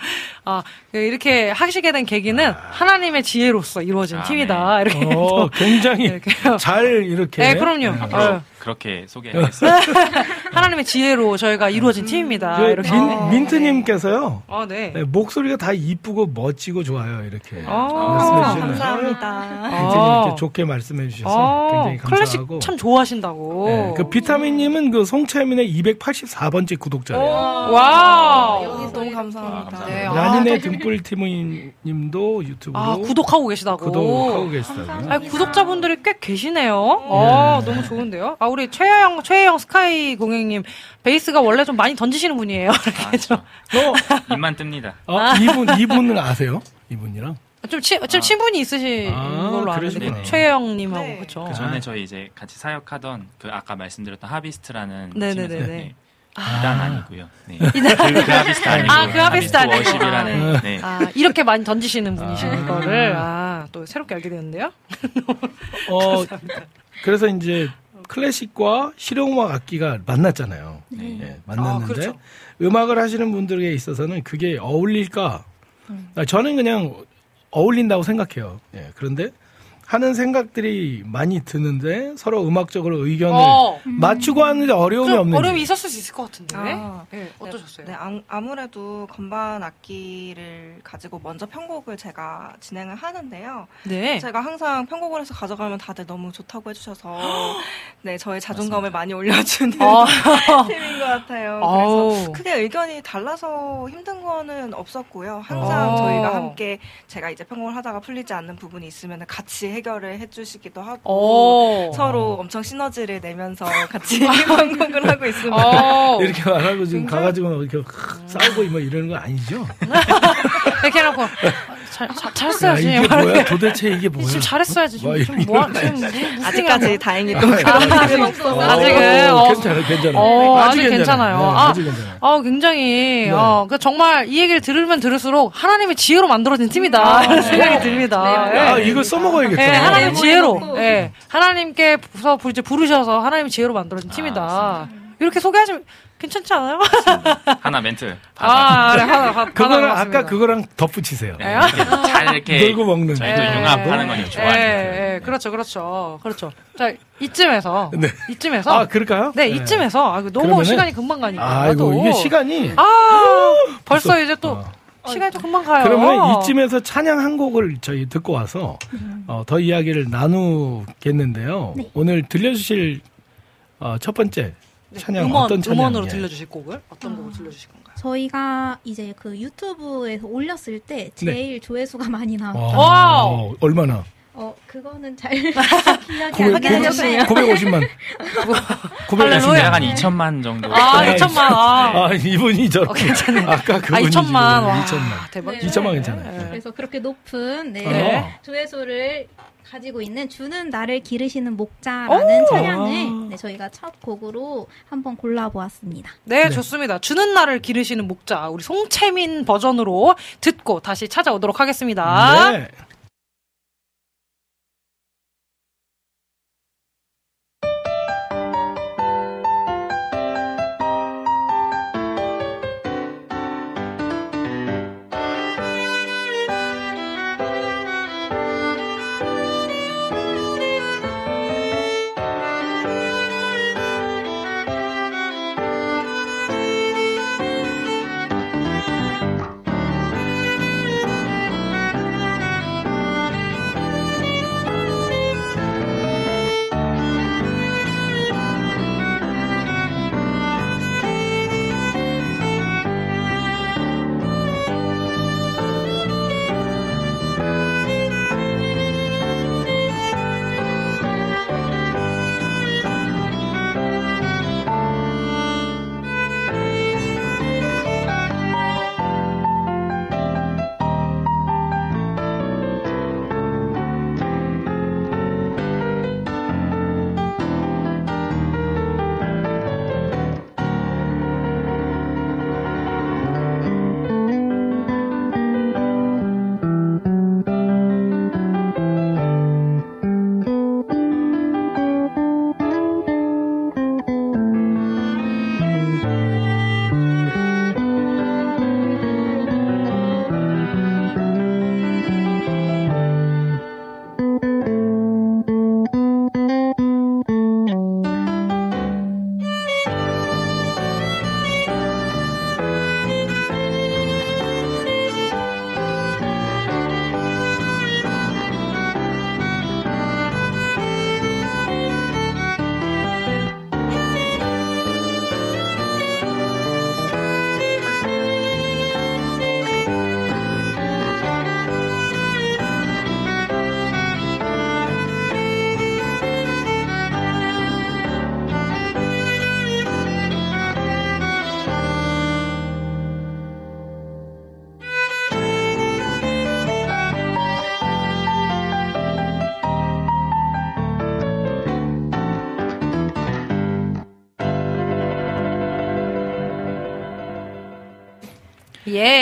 아, 그 이렇게 하시게 된 계기는 하나님의 지혜로서 이루어진 아, 팀이다. 이렇게. 어, 또 굉장히 이렇게. 잘 이렇게. 네, 그럼요. 앞으로 어, 그렇게 소개하겠습니다. <laughs> 하나님의 지혜로 저희가 이루어진 팀입니다. 저 이렇게. 민, 민트님께서요. 아, 네. 네, 목소리가 다 이쁘고 멋지고 좋아요. 이렇게 아, 말씀해 주시네요. 감사합니다. 굉장히 아. 이렇게 좋게 말씀해 주셔서 아, 굉장히 클래식 감사하고. 참 좋아하신다고. 네, 그 비타민님은 그 송채민의 284번째 구독자예요. 와우. 너무 감사합니다. 네, 아, 라니네 또- 등불티모님도 유튜브로 아, 구독하고 계시다고. 구독하고 계시다고요. 아, 구독자분들이 꽤 계시네요. 아, 너무 좋은데요. 아, 우리 최혜영, 최혜영 스카이 공행님, 베이스가 원래 좀 많이 던지시는 분이에요. <laughs> 이렇게 좀, 어, 입만 뜹니다. 어, 이분 이분은 아세요? 이분이랑? 좀, 치, 좀 친분이 있으신 아, 걸로 아는데. 그 최혜영님하고, 네. 그쵸. 그 전에 저희 이제 같이 사역하던 그 아까 말씀드렸던 하비스트라는 네네네네. 팀에서 네. 이단 아니고요. 네. <laughs> 그, 그 하비스트 아니고 아, 그 하비스트 아니고. 워십이라는 네. 아, 이렇게 많이 던지시는 분이신 아. 거를, 아, 또 새롭게 알게 되는데요. 어, <laughs> 그래서 이제 클래식과 실용음악 악기가 만났잖아요. 예, 만났는데 아, 그렇죠. 음악을 하시는 분들에게 있어서는 그게 어울릴까? 아, 저는 그냥 어울린다고 생각해요. 예, 그런데 하는 생각들이 많이 드는데 서로 음악적으로 의견을 어. 맞추고 하는데 어려움이 좀 없는지. 어려움이 있었을 수 있을 것 같은데. 아, 네, 어떠셨어요? 네, 아, 아무래도 건반 악기를 가지고 먼저 편곡을 제가 진행을 하는데요. 네. 제가 항상 편곡을 해서 가져가면 다들 너무 좋다고 해주셔서 <gasps> 네 저의 자존감을 많이 올려주는 어. <laughs> 팀인 것 같아요. 그래서 크게 의견이 달라서 힘든 거는 없었고요. 항상 어. 저희가 함께 제가 이제 편곡을 하다가 풀리지 않는 부분이 있으면 같이 해 결을 해주시기도 하고 오. 서로 엄청 시너지를 내면서 같이 <laughs> <laughs> 편곡을 하고 있습니다. 어. 이렇게 말하고 지금 가가지고 이렇게 싸우고 뭐 이러는 거 아니죠? <laughs> 이렇게 해놓고 잘, 잘, 야, 잘했어야지. 이게 뭐야? 도대체 이게 뭐야? 지금 잘했어야지. 지금, 뭐 지금 이런 뭐, 거 지금 무슨 아직까지 다행히 또 아, 아직은, 어. 괜찮아요, 괜찮아요. 어, 아직 괜찮아요. 네, 아, 괜찮아요. 굉장히, 네. 어, 그 정말 이 얘기를 들으면 들을수록 하나님의 지혜로 만들어진 팀이다. 아, 이런 생각이 듭니다. 아, 예. 이거 써먹어야겠다. 예, 하나님 네, 지혜로. 예, 하나님께서 부- 이제 부르셔서 하나님 지혜로 만들어진 팀이다. 이렇게 소개하시면 괜찮지 않아요? 하나 멘트. 아, 그래, 하나, 하나, 그거랑 하나 아까 그거랑 덧붙이세요. 네, 이렇게 <laughs> 잘 이렇게 놀고 먹는. 저희도 예. 융합하는 건 좋아하니까. 예, 예, 그렇죠, 그렇죠, 그렇죠. 자, 이쯤에서, 네. 이쯤에서, 아, 그럴까요? 네, 이쯤에서, 아, 이거 너무 그러면은- 시간이 금방 가니까. 아이고, 또. 이게 시간이. 아, 벌써 이제 또 어. 시간이 또 금방 가요. 그러면 이쯤에서 찬양 한 곡을 저희 듣고 와서 어, 더 이야기를 나누겠는데요. 네. 오늘 들려주실 어, 첫 번째 찬양 음원, 어떤 찬양? 음원으로 예. 들려주실 곡을 어떤 곡을 들려주실 건가요? 저희가 이제 그 유튜브에서 올렸을 때 네. 제일 조회수가 많이 와, 와우. 얼마나? 어 그거는 잘 <laughs> 기억이 안 900, 나셨어요. 950만. 950만. 할렐루야. 대략 한 2천만 정도. 아, 네. 2천만. 아, 아, 이분이 저렇게. 어, 괜찮네. 아까 아 그분이 2천만. 와, 2천만. 대박. 네. 2천만 괜찮아요. 그래서 그렇게 높은 네, 네. 조회수를 가지고 있는 주는 나를 기르시는 목자라는 오! 찬양을 네, 저희가 첫 곡으로 한번 골라보았습니다. 네, 좋습니다. 주는 날을 기르시는 목자, 우리 송채민 버전으로 듣고 다시 찾아오도록 하겠습니다. 네.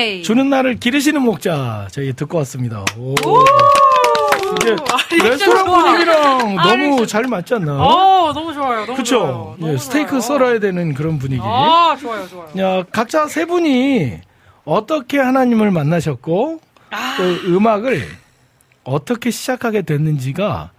예이. 주는 나를 기르시는 목자 저희 듣고 왔습니다. 오. 이게 리액션 레스토랑. 분위기랑 아, 너무. 잘 맞지 않나? 어, 너무 좋아요. 너무 그쵸? 좋아요. 예, 스테이크. 썰어야 되는 그런 분위기. 아, 좋아요, 좋아요. 야, 각자 세 분이 어떻게 하나님을 만나셨고 아. 또 음악을 어떻게 시작하게 됐는지가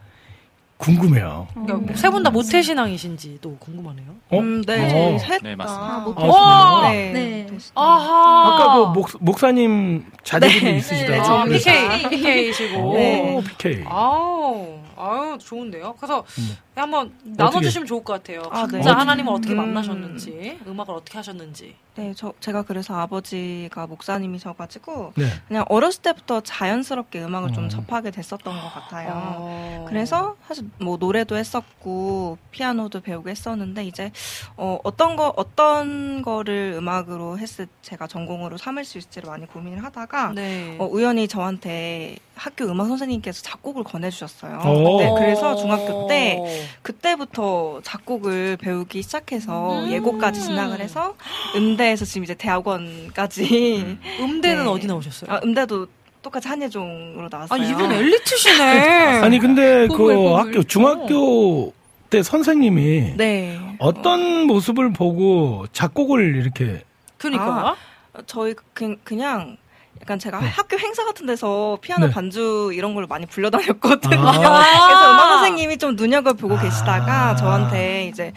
궁금해요. 그러니까 세분 다 모태 신앙이신지도 궁금하네요. 어? 음, 네, 어. 셋 네, 다. 맞습니다. 못 아, 와! 네. 네. 아하. 아까 그 목, 목사님 자제분이 네. 있으시다고. 아, 그래서- PK, PK이시고. 오, 네. PK. 아우, 아유, 좋은데요? 그래서 음. 한번 나눠주시면 좋을 것 같아요. 아, 네. 각자 하나님을 어떻게 음. 만나셨는지, 음 악을 어떻게 하셨는지. 네, 저, 제가 그래서 아버지가 목사님이셔가지고 네. 그냥 어렸을 때부터 자연스럽게 음악을 좀 음. 접하게 됐었던 것 같아요. 어. 그래서 사실 뭐 노래도 했었고 피아노도 배우고 했었는데 이제 어, 어떤 거 어떤 거를 음악으로 했을 제가 전공으로 삼을 수 있을지를 많이 고민을 하다가 네. 어, 우연히 저한테 학교 음악 선생님께서 작곡을 권해주셨어요. 오. 네, 어. 그래서 중학교 때 그때부터 작곡을 배우기 시작해서 음. 예고까지 진학을 해서 음대에서 지금 이제 대학원까지 음. 음대는 네. 어디 나오셨어요? 아, 음대도 똑같이 한예종으로 아, 나왔어요. 이분 엘리트시네. <laughs> 아니 근데 그 꾸고 학교. 중학교 때 선생님이 네. 어떤 모습을 보고 작곡을 이렇게 그니까. 저희 그, 그냥 약간 제가 네. 학교 행사 같은 데서 피아노 네. 반주 이런 걸 많이 불려다녔거든요. 아. <laughs> 그래서 음악 선생님이 좀 눈여겨보고 아. 계시다가 저한테 이제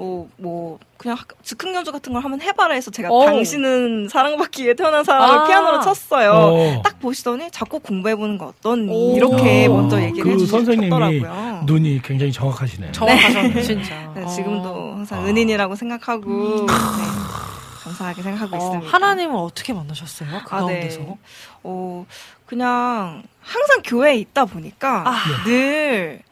어, 뭐, 그냥 학- 즉흥 연주 같은 걸 한번 해봐라 해서 제가 오. 당신은 사랑받기 위해 태어난 사람을 아. 피아노로 쳤어요. 어, 딱 보시더니 작곡 공부해보는 거 어떠니? 오. 이렇게 어. 먼저 얘기를 그 해주셨더라고요. 선생님이 눈이 굉장히 정확하시네. 정확하셨네, 진짜. 네, 어. 지금도 항상 아. 은인이라고 생각하고 네, 감사하게 생각하고 어, 있습니다. 하나님은 어떻게 만나셨어요? 그 아, 가운데서. 네. 어, 그냥 항상 교회에 있다 보니까 아. 늘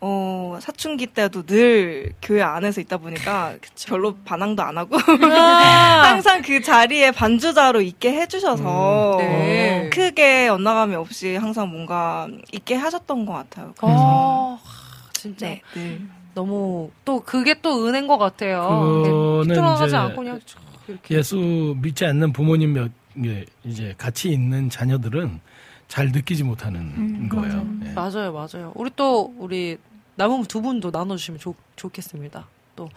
어, 사춘기 때도 늘 교회 안에서 있다 보니까 별로 반항도 안 하고 아. <laughs> <laughs> 항상 그 자리에 반주자로 있게 해주셔서 음, 네. 크게 엇나감이 없이 항상 뭔가 있게 하셨던 것 같아요. 어, 진짜. 네, 늘. 너무 또 그게 또 은혜인 것 같아요. 그거는 삐뚤어가지 이제 않고 그냥 쭉 이렇게. 예수 믿지 않는 부모님 몇 예, 이제 같이 있는 자녀들은 잘 느끼지 못하는 음, 거예요. 맞아요. 예. 맞아요, 맞아요. 우리 또 우리 남은 두 분도 나눠주시면 좋, 좋겠습니다. 또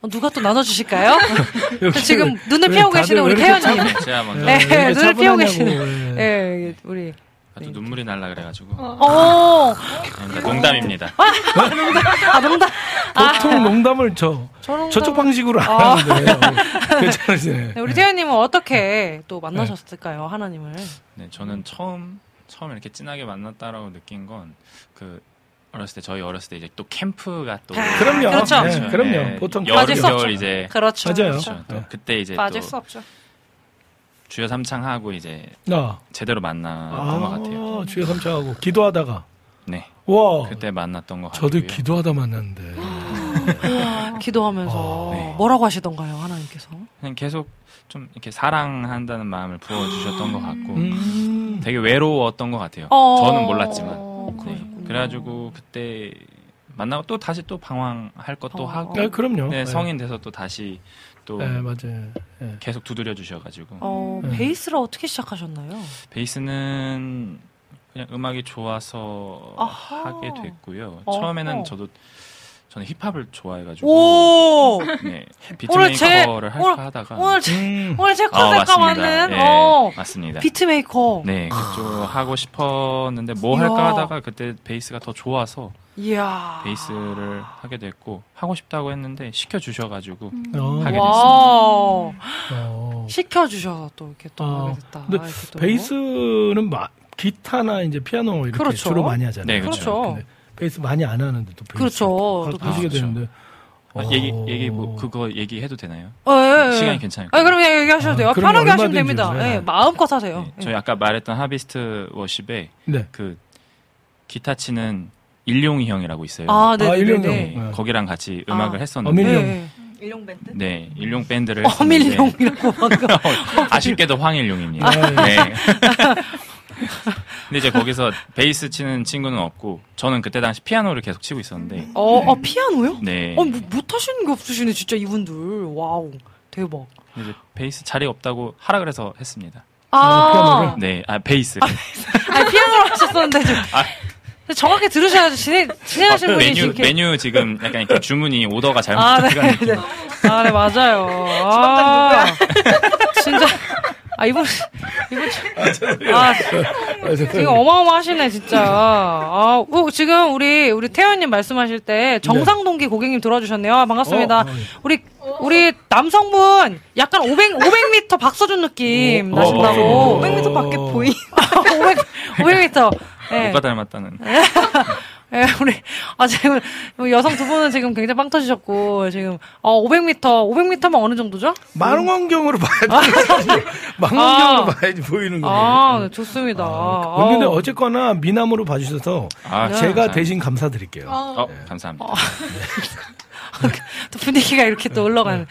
어, 누가 또 나눠주실까요? <laughs> 지금 눈을 다들 계시는 왜 우리 태연님. 참- 제가 먼저 예, 네, 눈을 피하고 차분하냐고, 계시는. 예. 예, 우리. 아주 눈물이 날라 그래가지고 어, 아닙니다. 농담입니다. 아, 농담. 보통 농담을 저 저런 저쪽 방식으로 안 아. 하는데 어, 괜찮으시네. 네, 우리 태연님은 어떻게 또 만나셨을까요, 하나님을? 네, 저는 처음 처음 이렇게 진하게 만났다라고 느낀 건 그 어렸을 때 저희 어렸을 때 이제 또 캠프가 또 아, 그럼요. 그렇죠. 네, 그럼요. 보통 여름 빠질 수 없죠. 겨울 이제 그렇죠. 맞아요. 그렇죠. 또 네. 그때 이제 빠질 또 수 없죠. 주여 삼창하고 이제 아, 제대로 만났던 것 같아요. 아, 주여 삼창하고 기도하다가 네, 와 그때 만났던 것 같고요. 저도 기도하다 만났는데 <laughs> 기도하면서 아, 네. 뭐라고 하시던가요, 하나님께서? 그냥 계속 좀 이렇게 사랑한다는 마음을 부어주셨던 것 같고 음. 되게 외로웠던 것 같아요. 어, 저는 몰랐지만. 어, 네. 그래가지고 그때 만나고 또 다시 또 방황할 것도 어. 하고 네, 그럼요. 네, 네. 성인 돼서 또 다시 또 네, 맞아요. 네. 계속 두드려 주셔가지고 어, 네. 베이스를 어떻게 시작하셨나요? 베이스는 그냥 음악이 좋아서 아하. 하게 됐고요. 어허. 처음에는 저도 저는 힙합을 좋아해가지고 오! 네, 오늘 제- beatmaker를 할까 오늘- 하다가 오늘 제, 음. 오늘 제 아, 컨셉과 맞습니다. 맞는, 예, 어, 맞습니다. beatmaker. 네, 그쪽 하고 싶었는데 뭐 이야. 할까 하다가 그때 베이스가 더 좋아서 이야. 베이스를 하게 됐고 하고 싶다고 했는데 시켜 주셔가지고 어. 하게 와우. 어. 시켜 주셔서 또 이렇게 또 아, 하게 됐다. 근데 이렇게 또. 베이스는 마- 기타나 이제 피아노 이렇게 그렇죠. 주로 많이 하잖아요. 네, 그렇죠. 베이스 많이 안 하는데 또 베이스 그렇죠. 하- 또 하시게 그렇죠. 되는데 아, 어. 얘기 얘기 뭐 그거 얘기해도 되나요? 어, 예, 예. 시간이 괜찮을까요? 아, 그럼 그냥 얘기하셔도 아, 돼요. 그럼요. 편하게 하시면 됩니다. 예, 마음껏 하세요. 네, 예. 저희 아까 말했던 하비스트 워십에 네. 그 기타 치는 일용이 형이라고 있어요. 아, 네, 아, 네, 일용 네. 네, 형. 네. 거기랑 같이 아. 음악을 했었는데 어밀 형. 네. 일용 밴드? 네, 일용 밴드를 <laughs> 어밀용이라고 방금. <laughs> 아쉽게도 황일용입니다. 아, 네. <laughs> 근데 이제 거기서 베이스 치는 친구는 없고 저는 그때 당시 피아노를 계속 치고 있었는데 어, 어, 피아노요? 네. 어, 뭐, 못하시는 게 없으시네, 진짜 이분들. 와우. 대박. 이제 베이스 자리 없다고 하라 그래서 했습니다. 아, 피아노를? 네, 아 베이스를. 아니, 피아노로 하셨었는데 좀. 정확히 들으셔야지 진행, 진행하시는 분이 메뉴 이렇게. 메뉴 지금 약간 이렇게 주문이 오더가 잘못 아, 네. 네. 아, 네, 맞아요. <laughs> 아, 진짜. 아, 이분, <laughs> 이분, 참- 아, 지금 어마어마하시네, 진짜. 아, 어, 지금 우리, 우리 태연님 말씀하실 때 정상동기 고객님 들어와주셨네요. 아, 반갑습니다. 어, 어, 예. 우리, 우리 남성분 약간 500, 500m 박서준 느낌 어, 나신다고. 어, 500m 밖에 보이. 500, 500m. 예. 오빠 닮았다는. <laughs> 예, 우리, 아, 지금, 여성 두 분은 지금 굉장히 빵 터지셨고, 지금, 어, 500m, 500m면 어느 정도죠? 망원경으로 봐야 돼. 망원경으로 아. 봐야지 보이는 거예요. 아, 네, 좋습니다. 어, 근데 아, 어쨌거나 미남으로 봐주셔서 아, 제가 감사합니다. 대신 감사드릴게요. 어, 감사합니다. <laughs> 또 분위기가 이렇게 또 올라가는.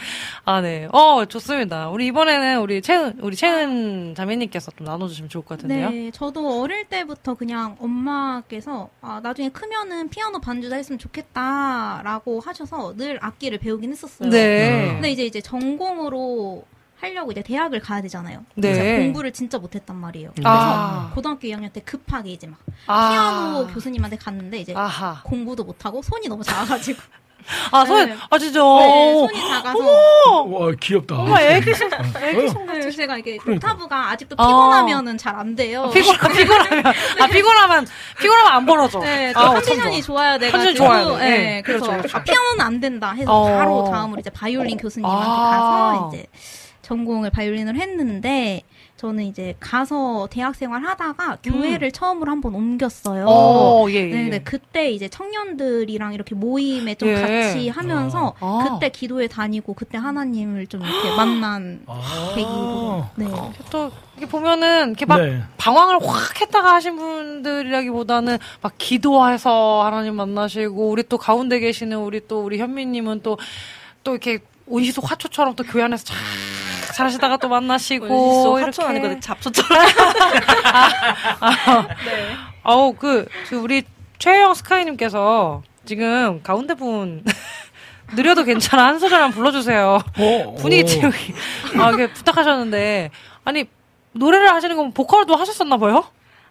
아, 네. 어, 좋습니다. 우리 이번에는 우리 채은, 우리 채은 자매님께서 좀 나눠주시면 좋을 것 같은데요. 네, 저도 어릴 때부터 그냥 엄마께서 아, 나중에 크면은 피아노 반주도 했으면 좋겠다라고 하셔서 늘 악기를 배우긴 했었어요. 네. 근데 이제 이제 전공으로 하려고 이제 대학을 가야 되잖아요. 네. 그래서 공부를 진짜 못했단 말이에요. 그래서 아. 고등학교 2학년 때 급하게 이제 막 아. 피아노 교수님한테 갔는데 이제 아하. 공부도 못하고 손이 너무 작아가지고 <laughs> 아, 손, 네. 아, 진짜. 네, 손이 작아서 와 귀엽다. 어머, 애기 손, 애기 어. 손. 네, 제가 이게 그러니까. 옥타브가 아직도 어. 피곤하면은 잘 안 돼요. 피곤, 아, 피곤하면, 아, 피곤하면, 피곤하면 안 벌어져. 네, 또 아, 컨디션이 좋아야 돼가지고 컨디션이 좋아야 돼. 네, 네, 그래서 그렇죠, 그렇죠. 아, 피아노는 안 된다 해서 어. 바로 다음으로 이제 바이올린 교수님한테 아. 가서 이제 전공을 바이올린을 했는데 저는 이제 가서 대학 생활 하다가 교회를 처음으로 한번 옮겼어요. 음. 어, 예, 예. 네, 네, 그때 이제 청년들이랑 이렇게 모임에 좀 예. 같이 하면서 아. 그때 기도회 다니고 그때 하나님을 좀 이렇게 만난 아. 계기로 네. 또, 이렇게 보면은, 이렇게 막, 네. 방황을 확 했다가 하신 분들이라기보다는 막 기도해서 하나님 만나시고 우리 또 가운데 계시는 우리 또 우리 현미님은 또 또 이렇게 온시속 화초처럼 또 교회 안에서 쫙 잘하시다가 또 만나시고 오, 이렇게 아니고 잡초처럼. <laughs> 네. 아우 그, 그 우리 최혜영 스카이님께서 지금 가운데 분 <laughs> 느려도 괜찮아 한 소절만 불러주세요 어, 분위기 어. 띄우기 아 이게 부탁하셨는데 아니 노래를 하시는 건 보컬도 하셨었나 봐요?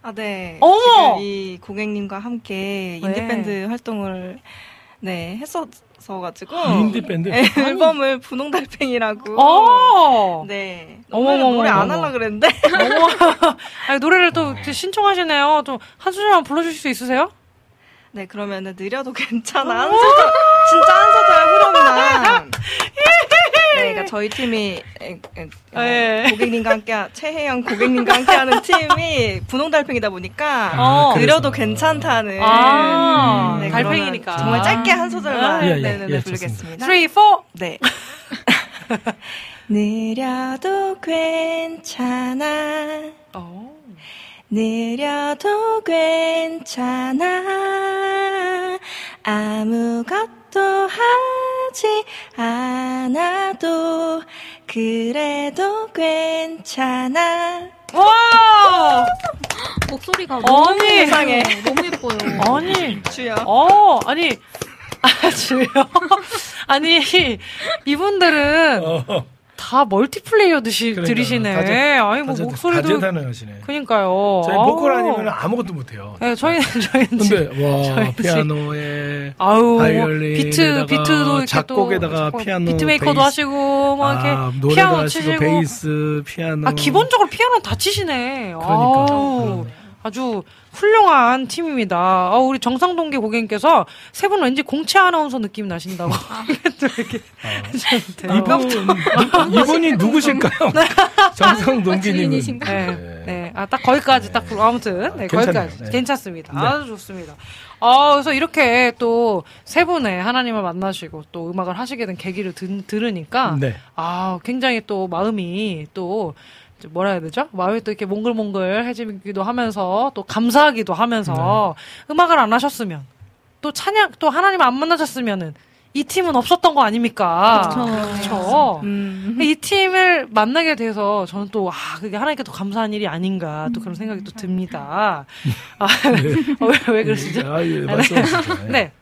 아, 네. 어머! 지금 이 고객님과 함께 네. 인디 밴드 활동을 네, 했었 어가지고. 인디 밴드. 네, 앨범을 분홍달팽이라고. 어. 네. 어머머머. 노래, 노래 안 하려고 그랬는데. 어머. <laughs> <laughs> 아니, 노래를 또 신청하시네요. 좀 한 소절만 불러주실 수 있으세요? 네, 그러면은 느려도 괜찮아. 한 소절, 진짜 한 소절. 네, <laughs> 그러니까 저희 팀이 에, 에, 어, 예. 고객님과 함께 최혜영 고객님과 함께하는 팀이 분홍 달팽이다 보니까 어. 느려도 그래서. 괜찮다는 아, 네, 달팽이니까. 정말 짧게 한 소절만 예, 예, 네, 네, 네, 예, 부르겠습니다. 3, 4. 네. 느려도 괜찮아. 어. 느려도 괜찮아. 아무것도 하지 않아도 그래도 괜찮아. 와! 목소리가 너무 아니. 세상에. 너무 예뻐요. 아니. 주여. 어, 아니. <laughs> 아, 주여. <laughs> 아니, 이분들은 어, 다 멀티플레이어 드시, 그러니까. 들이시네. 다재- 아니, 뭐, 다재- 목소리도. 다재다능하시네. 그니까요. 저희 보컬 아니면 아무것도 못해요. 네, 저희는, 저희는. 지금- 근데 와 저희 피아노에 아우, 바이올린에다가 비트, 비트도 이렇게 작곡에다가 또, 피아노, beatmaker도 베이스. 하시고, 막 이렇게. 아, 피아노 하시고 치시고. 베이스, 피아노. 아, 기본적으로 피아노 다 치시네. 그러니까. 아우, 아주 훌륭한 팀입니다. 아, 우리 정상동기 고객님께서 세 분 왠지 공채 아나운서 느낌 나신다고. <laughs> 또 이렇게. 이분 누- 이분이 누구실까요? <laughs> 정상 동기님은. 지인이신가? 네, 네. 아, 딱 거기까지 딱, 부르- 아무튼, 네, 괜찮아요. 거기까지. 네. 괜찮습니다. 네. 아주 좋습니다. 아, 그래서 이렇게 또 세 분의 하나님을 만나시고 또 음악을 하시게 된 계기를 들, 들으니까, 네. 아, 굉장히 또 마음이 또, 뭐라 해야 되죠? 마음이 또 이렇게 몽글몽글해지기도 하면서, 또 감사하기도 하면서, 네. 음악을 안 하셨으면, 또 찬양, 또 하나님 안 만나셨으면은, 이 팀은 없었던 거 아닙니까? 그쵸. 그쵸. 음. 이 팀을 만나게 돼서 저는 또, 아, 그게 하나님께 더 감사한 일이 아닌가 또 그런 생각이 또 듭니다. <laughs> 아, <laughs> 어, 왜, 왜 그러시죠? 아, 예. 예. 네.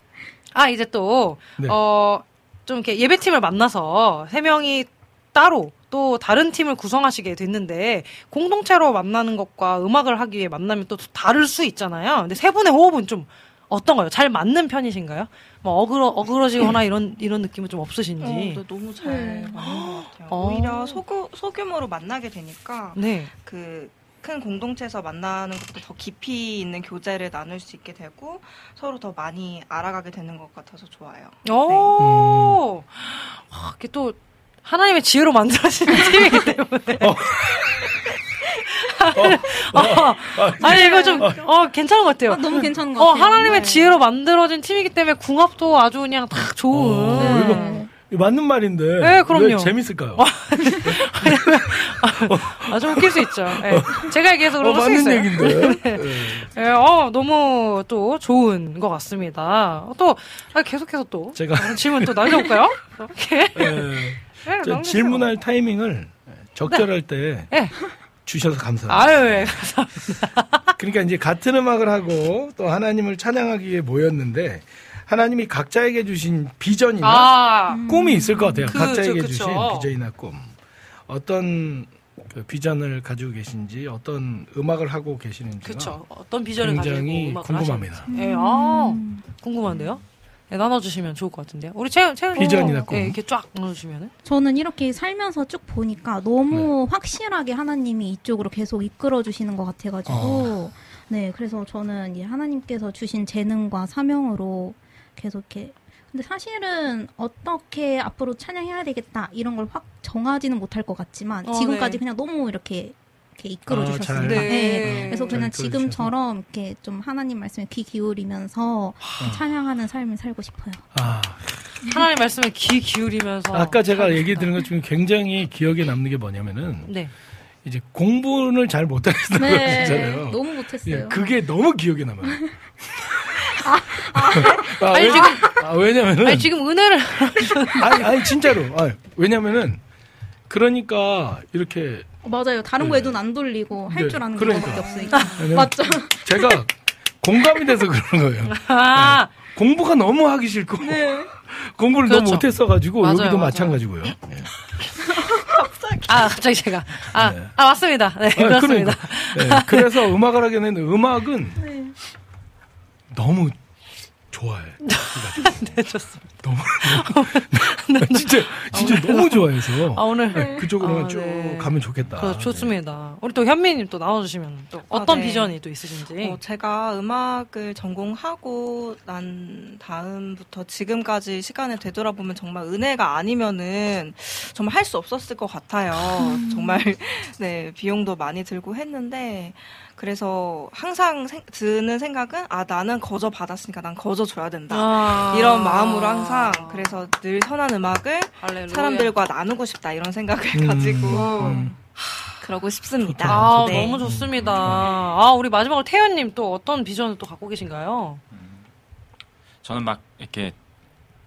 아, 이제 또, 네. 어, 좀 이렇게 예배팀을 만나서 세 명이 따로 또 다른 팀을 구성하시게 됐는데 공동체로 만나는 것과 음악을 하기 위해 만나면 또 다를 수 있잖아요. 근데 세 분의 호흡은 좀 어떤가요? 잘 맞는 편이신가요? 뭐 어그러 어그러지거나 이런 이런 느낌은 좀 어, 없으신지. 네, 너무 잘 네. 맞는 것 같아요. 어. 오히려 소규, 소규모로 만나게 되니까 네. 그큰 공동체에서 만나는 것도 더 깊이 있는 교제를 나눌 수 있게 되고 서로 더 많이 알아가게 되는 것 같아서 좋아요. 오. 아, 이게 또 하나님의 지혜로 만들어진 <laughs> 팀이기 때문에. 어, 아니 이거 좀 어, 괜찮은 것 같아요. 아, 너무 괜찮은 것 어, 같아요. 하나님의 네. 지혜로 만들어진 팀이기 때문에 궁합도 아주 그냥 딱 좋은. 어, 네. 이거 이거 맞는 말인데 네, 그럼요. 왜 재밌을까요? 아, 좀 웃길 수 있죠. 예. 제가 얘기해서 어, 그런 걸수 맞는 있어요. 얘기인데. 예, 어, 너무 또 좋은 것 같습니다. 또, 아, 계속해서 또. 제가 질문 또 남겨볼까요? <laughs> 이렇게. 예. 네, 저. 질문할 타이밍을 적절할 때 네. 주셔서 감사합니다. 아유, 예, 감사합니다. <laughs> 그러니까 이제 같은 음악을 하고 또 하나님을 찬양하기 위해 모였는데 하나님이 각자에게 주신 비전이나 아, 꿈이 있을 것 같아요. 그죠, 각자에게 그쵸. 주신 비전이나 꿈. 어떤 그 비전을 가지고 계신지 어떤 음악을 하고 계시는지가 그쵸. 어떤 비전을 가지고 굉장히 음악을 궁금합니다. 하시는지. 예, 아, 궁금한데요? 네, 나눠주시면 좋을 것 같은데요. 우리 채연, 채연 비전이나 꿈. 예, 이렇게 쫙 나눠주시면은. 저는 이렇게 살면서 쭉 보니까 너무 확실하게 하나님이 이쪽으로 계속 이끌어 주시는 것 같아가지고 네 그래서 저는 이제 하나님께서 주신 재능과 사명으로 계속 이렇게 근데 사실은 어떻게 앞으로 찬양해야 되겠다 이런 걸 확 정하지는 못할 것 같지만 어, 지금까지 네. 그냥 너무 이렇게 이렇게 이끌어 아, 주셨습니다. 잘- 네. 네. 그래서 잘 그냥 지금처럼 이렇게 좀 하나님 말씀에 귀 기울이면서 찬양하는 삶을 살고 싶어요. 아, 하나님 말씀에 귀 기울이면서. 아까 제가 참 얘기. 들은 것 중에 굉장히 기억에 남는 게 뭐냐면은 네. 이제 공부를 잘 못하겠다고 그러잖아요. 너무 못했어요. 예, 그게 너무 기억에 남아요. 아, 아니, 왜, 지금- 아, 왜냐면은 아니, 지금 은혜를. 아니, 아니 진짜로. 아, 왜냐면은 그러니까 이렇게 맞아요. 다른 네. 거에 눈 안 돌리고 할 네, 줄 아는 그러니까. 것밖에 없으니까. 왜냐면 맞죠? 제가 공감이 돼서 그런 거예요. 아, 공부가 너무 하기 싫고 <laughs> 공부를 그렇죠. 너무 못했어가지고 맞아요, 여기도 맞아요. 마찬가지고요. <laughs> 예. 아, 갑자기 제가. 아, 네. 아, 맞습니다. 네, 아, 그렇습니다. 그러니까. 예, 그래서 음악을 하게 되는데 음악은 너무 좋아해. <laughs> 네, 좋습니다. 너무 <laughs> <laughs> 진짜 진짜 너무 좋아해서 아, 오늘. 네, 그쪽으로만 아, 쭉 네. 가면 좋겠다. 그 좋습니다. 우리 또 현미님 또 나눠주시면 또 아, 어떤 네. 비전이 또 있으신지. 어, 제가 음악을 전공하고 난 다음부터 지금까지 시간을 되돌아보면 정말 은혜가 아니면은 정말 할 수 없었을 것 같아요. 정말 네 비용도 많이 들고 했는데 그래서 항상 생- 드는 생각은 아 나는 거저 받았으니까 난 거저 줘야 된다. 아. 이런 마음으로 항상 그래서 늘 선한 음악을 할렐루야. 사람들과 나누고 싶다 이런 생각을 음, 가지고 음. 그러고 싶습니다. 아, 네. 너무 좋습니다. 아, 우리 마지막으로 태연님 또 어떤 비전을 또 갖고 계신가요? 저는 막 이렇게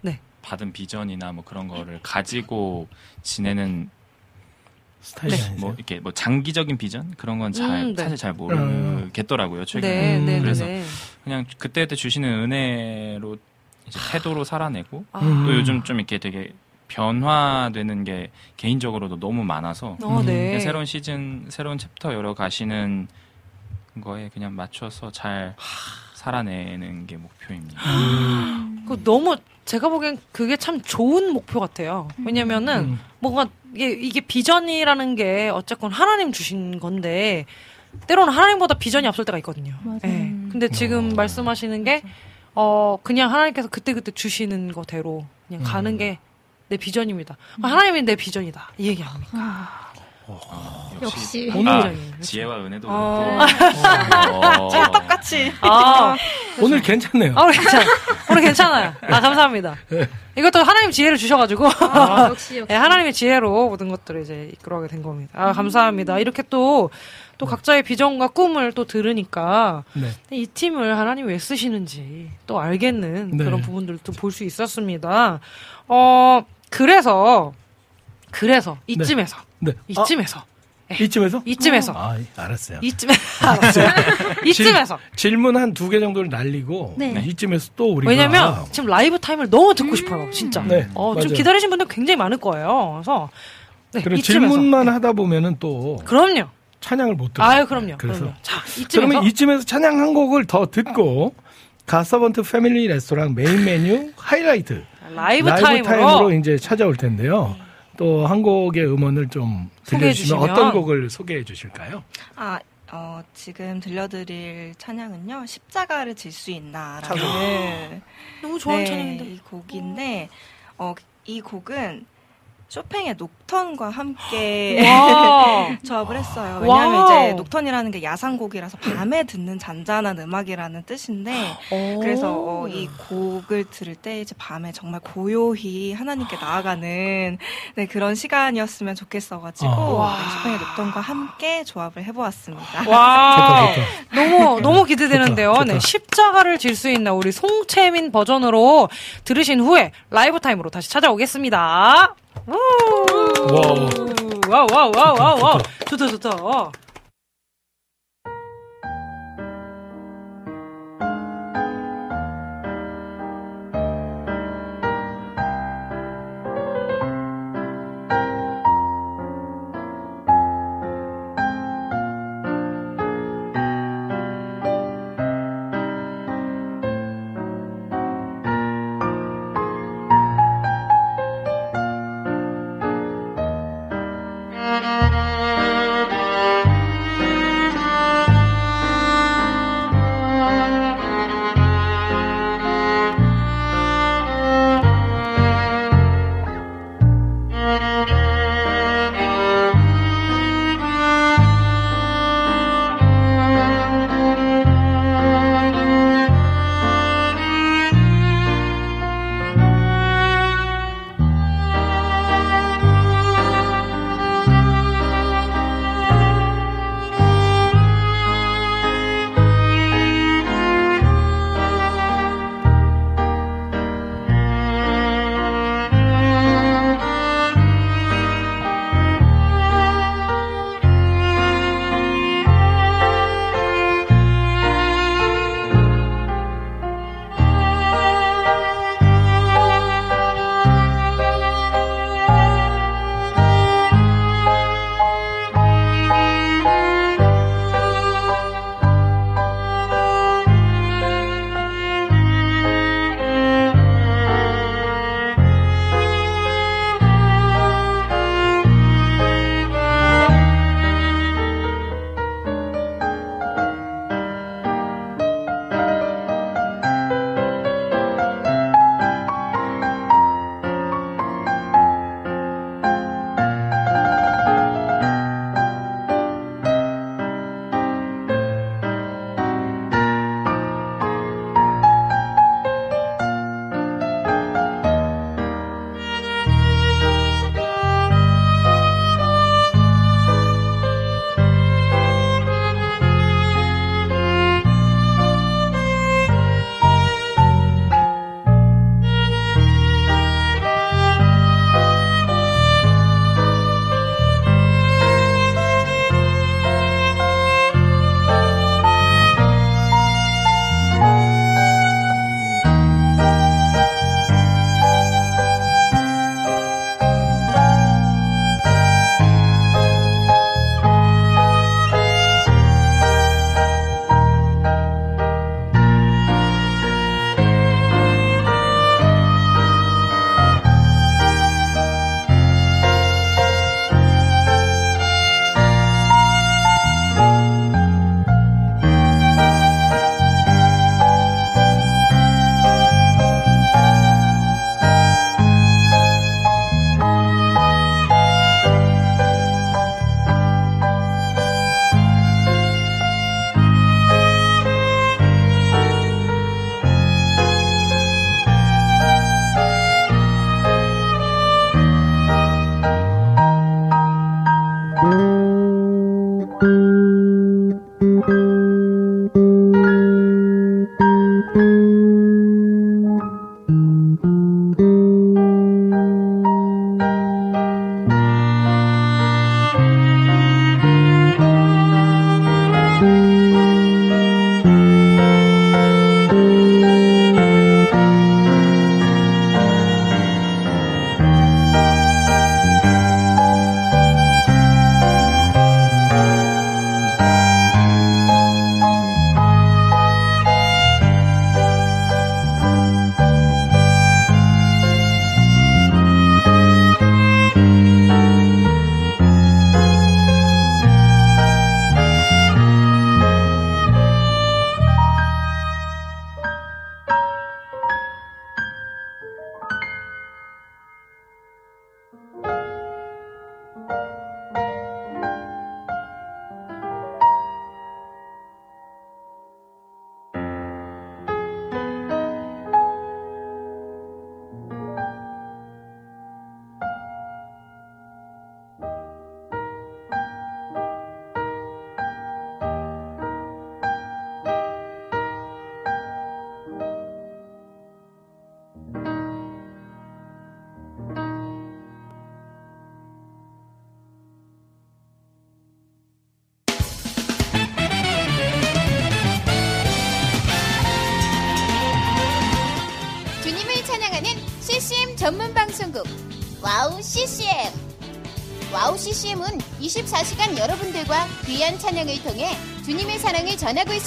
네. 받은 비전이나 뭐 그런 거를 가지고 지내는 스타일이 네. 뭐 이렇게 뭐 장기적인 비전 그런 건잘 음, 네. 사실 잘 모르겠더라고요 최근에 네, 음, 네, 그래서 네. 그냥 그때 그때 주시는 은혜로 이제 태도로 살아내고 아, 음. 또 요즘 좀 이렇게 되게 변화되는 게 개인적으로도 너무 많아서 어, 네. 그냥 새로운 시즌 새로운 챕터 열어 가시는 거에 그냥 맞춰서 잘 살아내는 게 목표입니다. <gasps> 그 너무 제가 보기엔 그게 참 좋은 목표 같아요. 왜냐면은 음. 뭔가 이게 이게 비전이라는 게 어쨌건 하나님 주신 건데 때로는 하나님보다 비전이 앞설 때가 있거든요. 맞아요. 예. 근데 지금 어. 말씀하시는 게 어, 그냥 하나님께서 그때그때 주시는 거대로 그냥 가는 음. 게내 비전입니다. 아, 하나님이 내 비전이다. 이 얘기 아닙니까? 역시. 오늘 아. 지혜와 은혜도 어. 그렇고 어. 똑같이 아, <laughs> 오늘 괜찮네요. 아, 오늘 괜찮아. 오늘 괜찮아요. 아, 감사합니다. 이것도 하나님 지혜를 주셔가지고. 아, 역시 <laughs> 역시. 네, 하나님의 지혜로 모든 것들을 이제 이끌어가게 된 겁니다. 아, 감사합니다. 이렇게 또, 또 각자의 비전과 꿈을 또 들으니까 네. 이 팀을 하나님 왜 쓰시는지 또 알겠는 네. 그런 부분들도 볼 수 있었습니다. 어, 그래서, 그래서, 이쯤에서, 네. 이쯤에서, 아, 이쯤에서? 이쯤에서, 아, 알았어요. 이쯤에, <laughs> 알았어요. <laughs> 이쯤에서. 질문 한 두 개 정도를 날리고 네. 이쯤에서 또 우리가 왜냐면 지금 라이브 타임을 너무 듣고 싶어요, 진짜. 네, 어, 좀 맞아요. 기다리신 분들 굉장히 많을 거예요. 그래서 네, 그리고 이쯤에서. 질문만 하다 보면은 또 그럼요. 찬양을 못 들어요. 아유, 그럼요. 그래서 그럼요. 자, 이쯤에서 그러면 이쯤에서 찬양 한 곡을 더 듣고 가서번트 패밀리 레스토랑 메인 메뉴 하이라이트 라이브, 타임으로, 이제 찾아올 텐데요. 또 한 곡의 음원을 좀 소개해 들려주시면 주시면. 어떤 곡을 소개해 주실까요? 아, 어, 지금 들려드릴 찬양은요, 십자가를 질 수 있나라는 너무 좋아하는 네, 찬양인데. 이 곡인데, 어, 이 곡은 쇼팽의 녹 턴과 함께 와. <laughs> 조합을 했어요. 왜냐하면 이제 녹턴이라는 게 야상곡이라서 밤에 듣는 잔잔한 음악이라는 뜻인데, 오. 그래서 어, 이 곡을 들을 때 이제 밤에 정말 고요히 하나님께 나아가는 네, 그런 시간이었으면 좋겠어가지고 어. 네, 쇼팽의 녹턴과 함께 조합을 해보았습니다. 와. 좋다, 너무 너무 기대되는데요. 좋다, 좋다. 네, 십자가를 질 수 있나 우리 송채민 버전으로 들으신 후에 라이브 타임으로 다시 찾아오겠습니다. 우! 와우. 와우 와우 와우. 좋다, 좋다 좋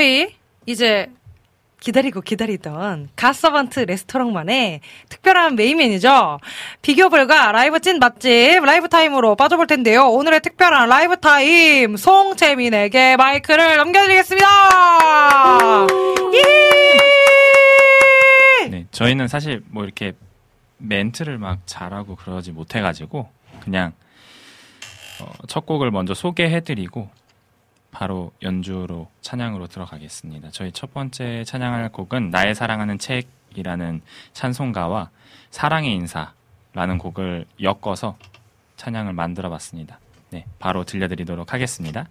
저희 이제 기다리고 기다리던 갓서번트 레스토랑만의 특별한 메인 메뉴죠. 비교불가 라이브 찐 맛집 라이브 타임으로 빠져볼 텐데요. 오늘의 특별한 라이브 타임 송채민에게 마이크를 넘겨드리겠습니다. 예! 네, 저희는 사실 뭐 이렇게 멘트를 막 잘하고 그러지 못해가지고 그냥 어, 첫 곡을 먼저 소개해드리고 바로 연주로 찬양으로 들어가겠습니다. 저희 첫 번째 찬양할 곡은 나의 사랑하는 책이라는 찬송가와 사랑의 인사라는 곡을 엮어서 찬양을 만들어 봤습니다. 네, 바로 들려드리도록 하겠습니다.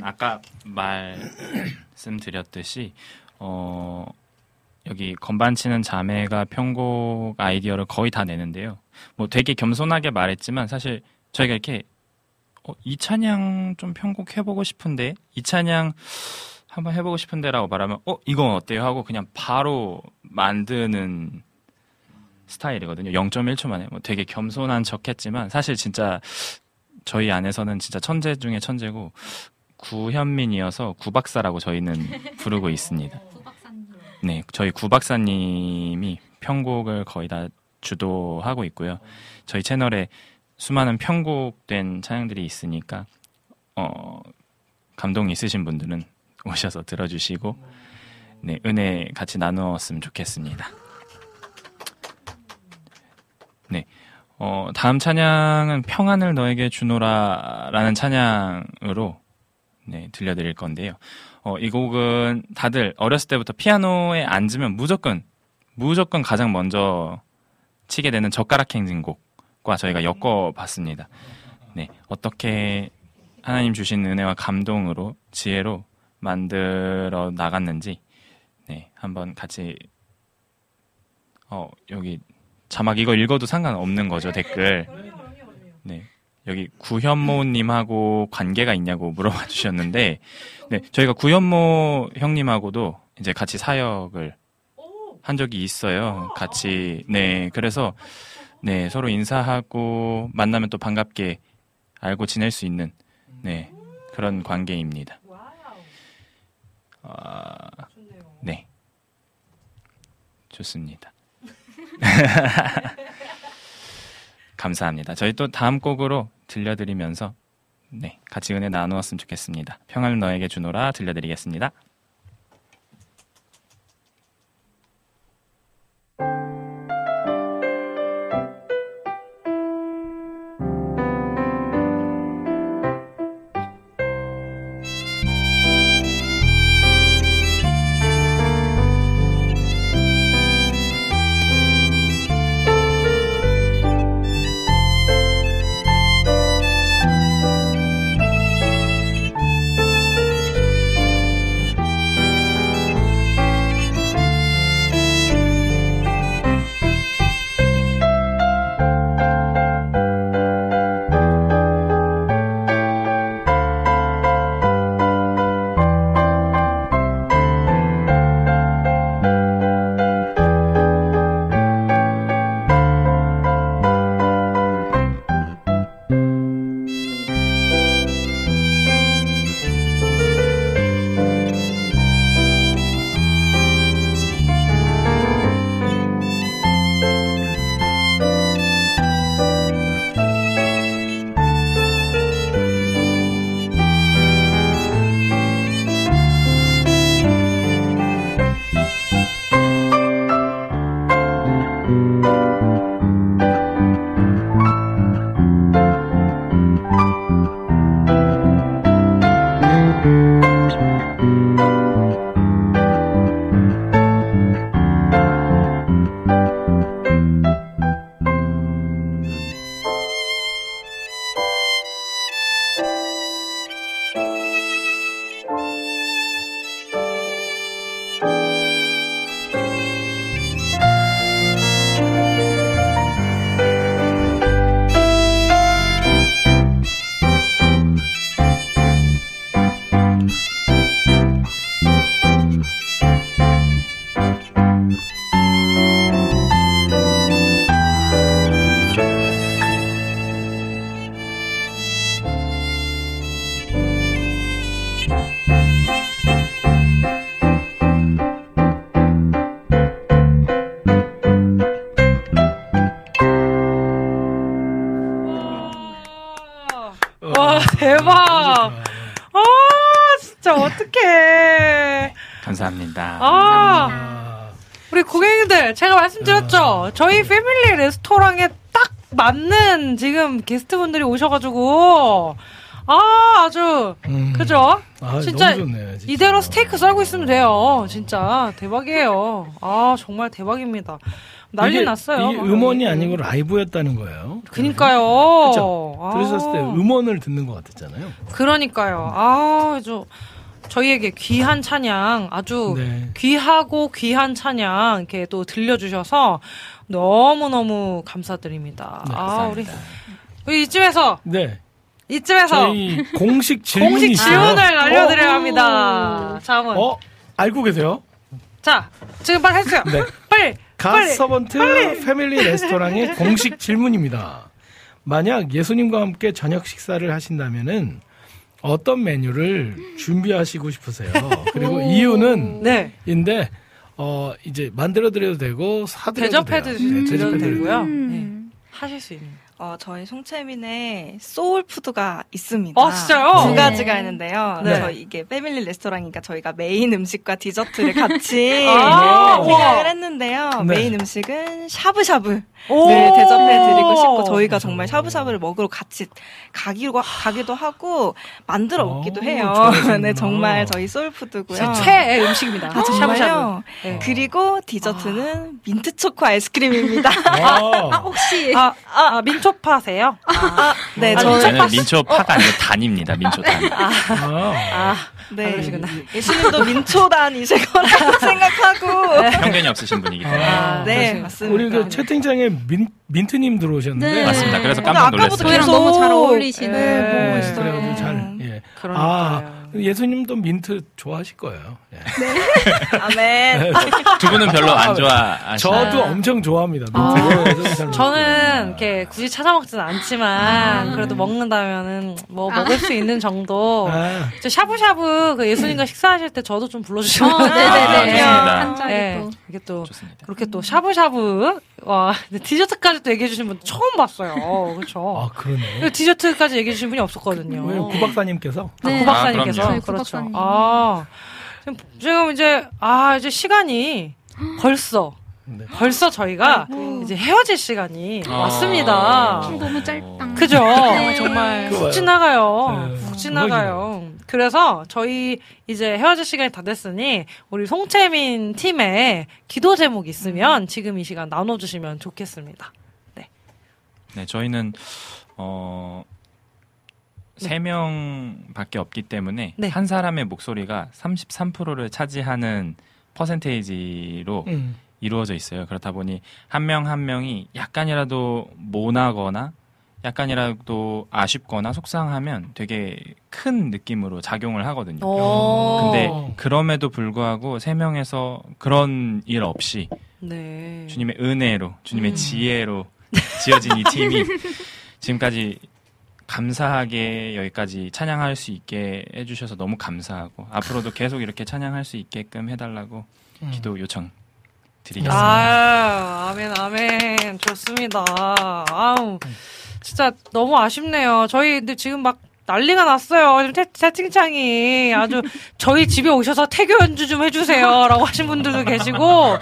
저희는 아까 말씀드렸듯이 어 여기 건반 치는 자매가 편곡 아이디어를 거의 다 내는데요. 뭐 되게 겸손하게 말했지만 사실 저희가 이렇게 어, 이 찬양 좀 편곡해보고 싶은데 이 찬양 한번 해보고 싶은데라고 말하면 어 이건 어때요 하고 그냥 바로 만드는 스타일이거든요. 0.1초 만에 뭐 되게 겸손한 척했지만 사실 진짜 저희 안에서는 진짜 천재 중에 천재고 구현민이어서 구박사라고 저희는 부르고 있습니다. <laughs> 네, 저희 구박사님이 편곡을 거의 다 주도하고 있고요. 저희 채널에 수많은 편곡된 찬양들이 있으니까 어, 감동 있으신 분들은 오셔서 들어주시고 네, 은혜 같이 나누었으면 좋겠습니다. 네. 어, 다음 찬양은 평안을 너에게 주노라라는 찬양으로 네, 들려드릴 건데요. 어, 이 곡은 다들 어렸을 때부터 피아노에 앉으면 무조건 무조건 가장 먼저 치게 되는 젓가락 행진곡과 저희가 엮어봤습니다. 네, 어떻게 하나님 주신 은혜와 감동으로 지혜로 만들어 나갔는지 네, 한번 같이 어, 여기 자막 이거 읽어도 상관없는 거죠, 댓글. 네. 여기 구현모님하고 관계가 있냐고 물어봐 주셨는데, 네. 저희가 구현모 형님하고도 이제 같이 사역을 한 적이 있어요. 같이, 네. 그래서, 네. 서로 인사하고 만나면 또 반갑게 알고 지낼 수 있는, 네. 그런 관계입니다. 아, 네. 좋습니다. <laughs> 감사합니다. 저희 또 다음 곡으로 들려드리면서 네, 같이 은혜 나누었으면 좋겠습니다. 평안을 너에게 주노라 들려드리겠습니다. 감사합니다. 아 우리 고객님들 제가 말씀드렸죠. 저희 패밀리 레스토랑에 딱 맞는 지금 게스트분들이 오셔가지고 아 아주 그죠? 아, 진짜 좋네, 진짜. 이대로 스테이크 썰고 있으면 돼요. 진짜 대박이에요. 아 정말 대박입니다. 난리 이게- 났어요. 이게 음원이 아니고 라이브였다는 거예요. 그니까요. 그렇죠. 아. 들으셨을 때 음원을 듣는 것 같았잖아요. 그러니까요. 아, 저 저희에게 귀한 찬양 아주 네. 귀하고 귀한 찬양 이렇게 또 들려주셔서 너무 너무 감사드립니다. 네, 아, 우리 우리 이쯤에서 네. 이쯤에서 저희 공식 <laughs> 질문이 공식 있어요. 질문을 알려드려야 어? 합니다. 자, 한번. 어? 알고 계세요? 자, 지금 빨리 해주세요. 네. 빨리. 갓서번트 패밀리 레스토랑의 공식 질문입니다. 만약 예수님과 함께 저녁 식사를 하신다면은 어떤 메뉴를 준비하시고 싶으세요? 그리고 오. 이유는 네. 인데 어 이제 만들어 드려도 되고 사드려도 대접해 네, 드려도 되고요. 네. 하실 수 있는. 어, 저희 송채민의 소울 푸드가 있습니다. 어, 진짜요? 두 네. 가지가 있는데요. 네. 저희 이게 패밀리 레스토랑이니까 저희가 메인 음식과 디저트를 <laughs> 같이 아, 네. 생각을 했는데요. 네. 메인 음식은 샤브샤브. 오. 네, 대접해드리고 싶고 저희가 정말 샤브샤브를 먹으러 같이 가기로 가기도 하고 만들어 먹기도 해요. 네, 정말 저희 소울 푸드고요. 제 최애 음식입니다. 아, 정말요? 샤브샤브. 네. 그리고 디저트는 민트 초코 아이스크림입니다. 아, <laughs> 혹시 아, 아, 민초파세요? 아, 네, 아니, 저는 저는 민초파가 아니고 단입니다. 민초단. 아, 네. 그러시구나. 예수님도 민초단이실 거라고 생각하고. 편견이 없으신 분이기 때문에. 아, 네, 맞습니다. 우리 그 채팅창에 민, 민트님 들어오셨는데 네. 맞습니다. 그래서 깜짝 놀랐어요. 저희랑 너무 잘 어울리시는 네, 보고 있어요. 그래가지고 잘, 예. 그러니까요. 아, 예수님도 민트 좋아하실 거예요. 예. <laughs> 아멘. <laughs> 두 분은 별로 안 좋아하시나요? 저도 엄청 좋아합니다. 민트. 아, 예, 저도 잘 저는 이렇게 굳이 찾아 먹지는 않지만 그래도 먹는다면은 뭐 먹을 수 있는 정도. 아. 저 샤브샤브 그 예수님과 식사하실 때 저도 좀 불러주시면. 어, 네네네. 아, 좋습니다. 한 자리 네, 또. 이게 또 그렇게 또 샤브샤브 와 근데 디저트까지 또 얘기해 주신 분 처음 봤어요. 그렇죠. 아, 그러네. 디저트까지 얘기해 주신 분이 없었거든요. 왜요? 구박사님께서? 아, 네. 구박사님께서 아. 그렇죠. 구박사님. 아 지금, 지금 이제 아 이제 시간이 벌써 네. 벌써 저희가 아이고. 이제 헤어질 시간이 아. 왔습니다. 너무 짧다. 그죠? 네. 정말 그거요. 훅 지나가요. 네. 훅 지나가요. 그래서 저희 이제 헤어질 시간이 다 됐으니 우리 송채민 팀에 기도 제목 있으면 지금 이 시간 나눠주시면 좋겠습니다. 네, 저희는 어. 세 명밖에 없기 때문에 네. 한 사람의 목소리가 33%를 차지하는 퍼센테이지로 음. 이루어져 있어요. 그렇다 보니 한명한 명이 약간이라도 모나거나 약간이라도 아쉽거나 속상하면 되게 큰 느낌으로 작용을 하거든요. 오. 근데 그럼에도 불구하고 세 명에서 그런 일 없이 네. 주님의 은혜로 주님의 음. 지혜로 지어진 이 팀이 지금까지 감사하게 여기까지 찬양할 수 있게 해주셔서 너무 감사하고 앞으로도 계속 이렇게 찬양할 수 있게끔 해달라고 음. 기도 요청 드리겠습니다. 아, 아멘, 아멘. 좋습니다. 아우, 진짜 너무 아쉽네요. 저희 근데 지금 막 난리가 났어요. 지금 채, 채팅창이 아주 저희 집에 오셔서 태교 연주 좀 해주세요라고 하신 분들도 계시고.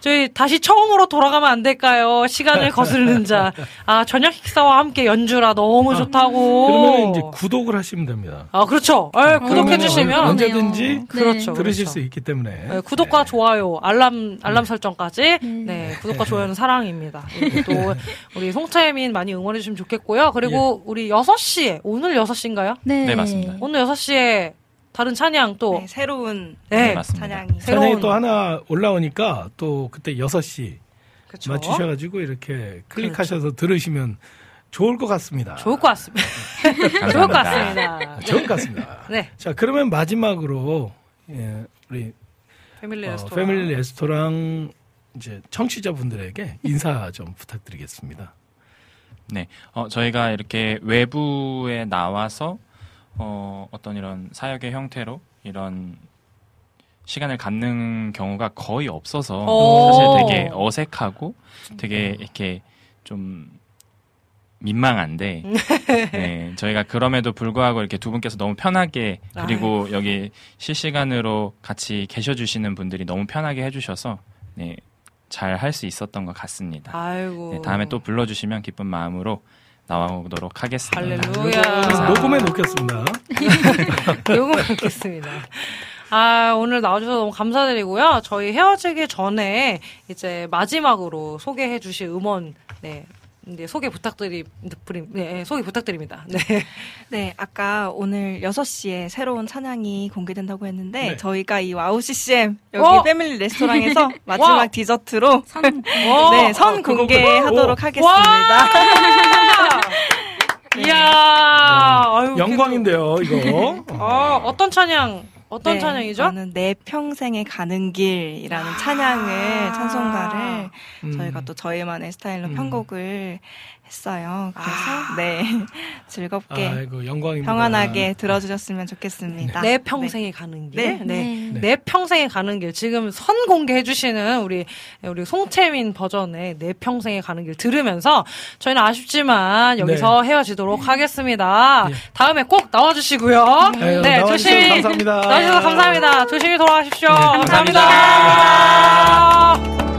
저희 다시 처음으로 돌아가면 안 될까요? 시간을 거스르는 자. 아, 저녁 식사와 함께 연주라 너무 좋다고. 그러면 이제 구독을 하시면 됩니다. 아, 그렇죠. 예, 그러면 구독해 주시면. 언제든지 그렇죠. 들으실 그렇죠. 수 있기 때문에. 네, 구독과 좋아요, 알람 알람 설정까지. 네. 네, 구독과 좋아요는 <laughs> 사랑입니다. 그리고 또 우리 송채민 많이 응원해 주시면 좋겠고요. 그리고 우리 6시에 오늘 6시인가요? 네. 네, 맞습니다. 오늘 6시에 다른 찬양 또 네, 새로운 네, 맞습니다. 찬양이. 새로운- 찬양이 또 하나 올라오니까 또 그때 6시 그쵸? 맞추셔가지고 이렇게 클릭하셔서 들으시면 좋을 것 같습니다. 좋을 것 같습니다. <laughs> 좋을 것. 같습니다. 좋을 것 같습니다. 네, 자, 그러면 마지막으로 예, 우리 패밀리 어, 레스토랑. 패밀리 레스토랑 이제 청취자분들에게 인사 좀 부탁드리겠습니다. 네, 어, 저희가 이렇게 외부에 나와서 어, 어떤 이런 사역의 형태로 이런 시간을 갖는 경우가 거의 없어서 오. 사실 되게 어색하고 되게 이렇게 좀 민망한데 네, 저희가 그럼에도 불구하고 이렇게 두 분께서 너무 편하게 그리고 여기 실시간으로 같이 계셔 주시는 분들이 너무 편하게 해주셔서 네, 잘 할 수 있었던 것 같습니다. 아이고. 네, 다음에 또 불러주시면 기쁜 마음으로 나와오도록 하겠습니다. 할렐루야. 녹음해 놓겠습니다. <laughs> 요거 먹겠습니다. 아, 오늘 나와주셔서 너무 감사드리고요. 저희 헤어지기 전에 이제 마지막으로 소개해 주실 음원, 네. 네, 소개 부탁드리, 네, 소개 부탁드립니다. 네. <laughs> 네, 아까 오늘 6시에 새로운 찬양이 공개된다고 했는데 네. 저희가 이 WOW CCM 여기 어? 패밀리 레스토랑에서 <laughs> 마지막 <laughs> 와. 디저트로 선, 네, 선 아, 그거구나. 공개하도록 오. 하겠습니다. 이야, 아유, 영광인데요, 이거. 어, 어떤 찬양, 어떤 네, 찬양이죠? 저는 내 평생에 가는 길이라는 찬양을 찬송가를 음. 저희가 또 저희만의 스타일로 음. 편곡을 했어요. 그래서 네 <laughs> 즐겁게 아이고, 영광입니다. 평안하게 들어주셨으면 좋겠습니다. 내 평생에 가는 길. 네. 네. 네. 내 평생에 가는 길. 지금 선 공개해 주시는 우리, 우리 송채민 버전의 내 평생에 가는 길 들으면서 저희는 아쉽지만 여기서 헤어지도록 하겠습니다. 네. 다음에 꼭 나와 주시고요. 아유, 네, 나와주셔서 조심히. 감사합니다. 나와주셔서 감사합니다. 조심히 돌아가십시오. 네, 감사합니다. 세상을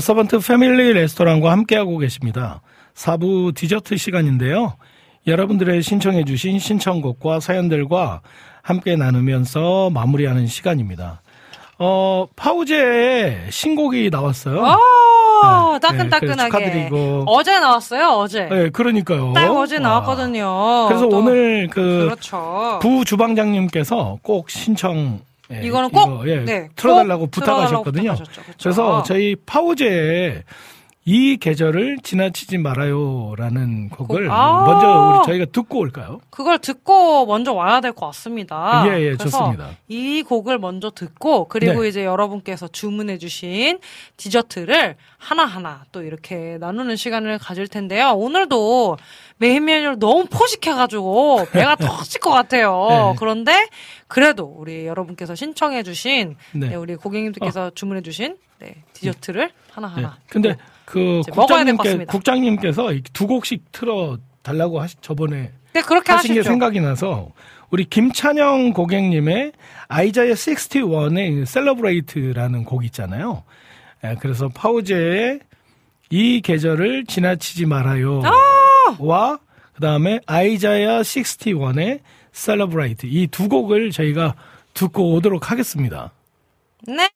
가서번트 패밀리 레스토랑과 함께하고 계십니다. 4부 디저트 시간인데요. 여러분들의 신청해주신 신청곡과 사연들과 함께 나누면서 마무리하는 시간입니다. 어, 파우제의 신곡이 나왔어요. 아, 네, 따끈따끈하게. 그래서 축하드리고. 어제 나왔어요, 어제. 네, 그러니까요. 딱 어제 와. 나왔거든요. 그래서 또 오늘 그 그렇죠. 부주방장님께서 꼭 신청 예, 이거는 꼭 이거, 예, 네, 틀어달라고 꼭 부탁하셨거든요. 그렇죠. 그래서 저희 파우제에 이 계절을 지나치지 말아요라는 곡을 곡. 아. 먼저 우리 저희가 듣고 올까요? 그걸 듣고 먼저 와야 될 것 같습니다. 예, 예, 좋습니다. 이 곡을 먼저 듣고 그리고 네. 이제 여러분께서 주문해 주신 디저트를 하나하나 또 이렇게 나누는 시간을 가질 텐데요. 오늘도 메인 메뉴를 너무 포식해가지고 배가 <laughs> 터질 것 같아요. 네. 그런데 그래도 우리 여러분께서 신청해 주신 네. 네, 우리 고객님들께서 주문해 주신 네, 디저트를 네. 하나하나. 근데 그 국장님께. 국장님께서 이 두 곡씩 틀어 달라고 하시 저번에 네, 그렇게 하신 게 하시죠. 생각이 나서 우리 김찬영 고객님의 Isaiah 61의 Celebrate라는 곡 있잖아요. 예, 그래서 파우제의 이 계절을 지나치지 말아요. 아! 와 그 다음에 아이자야 61의 셀러브레이트 이 두 곡을 저희가 듣고 오도록 하겠습니다. 네.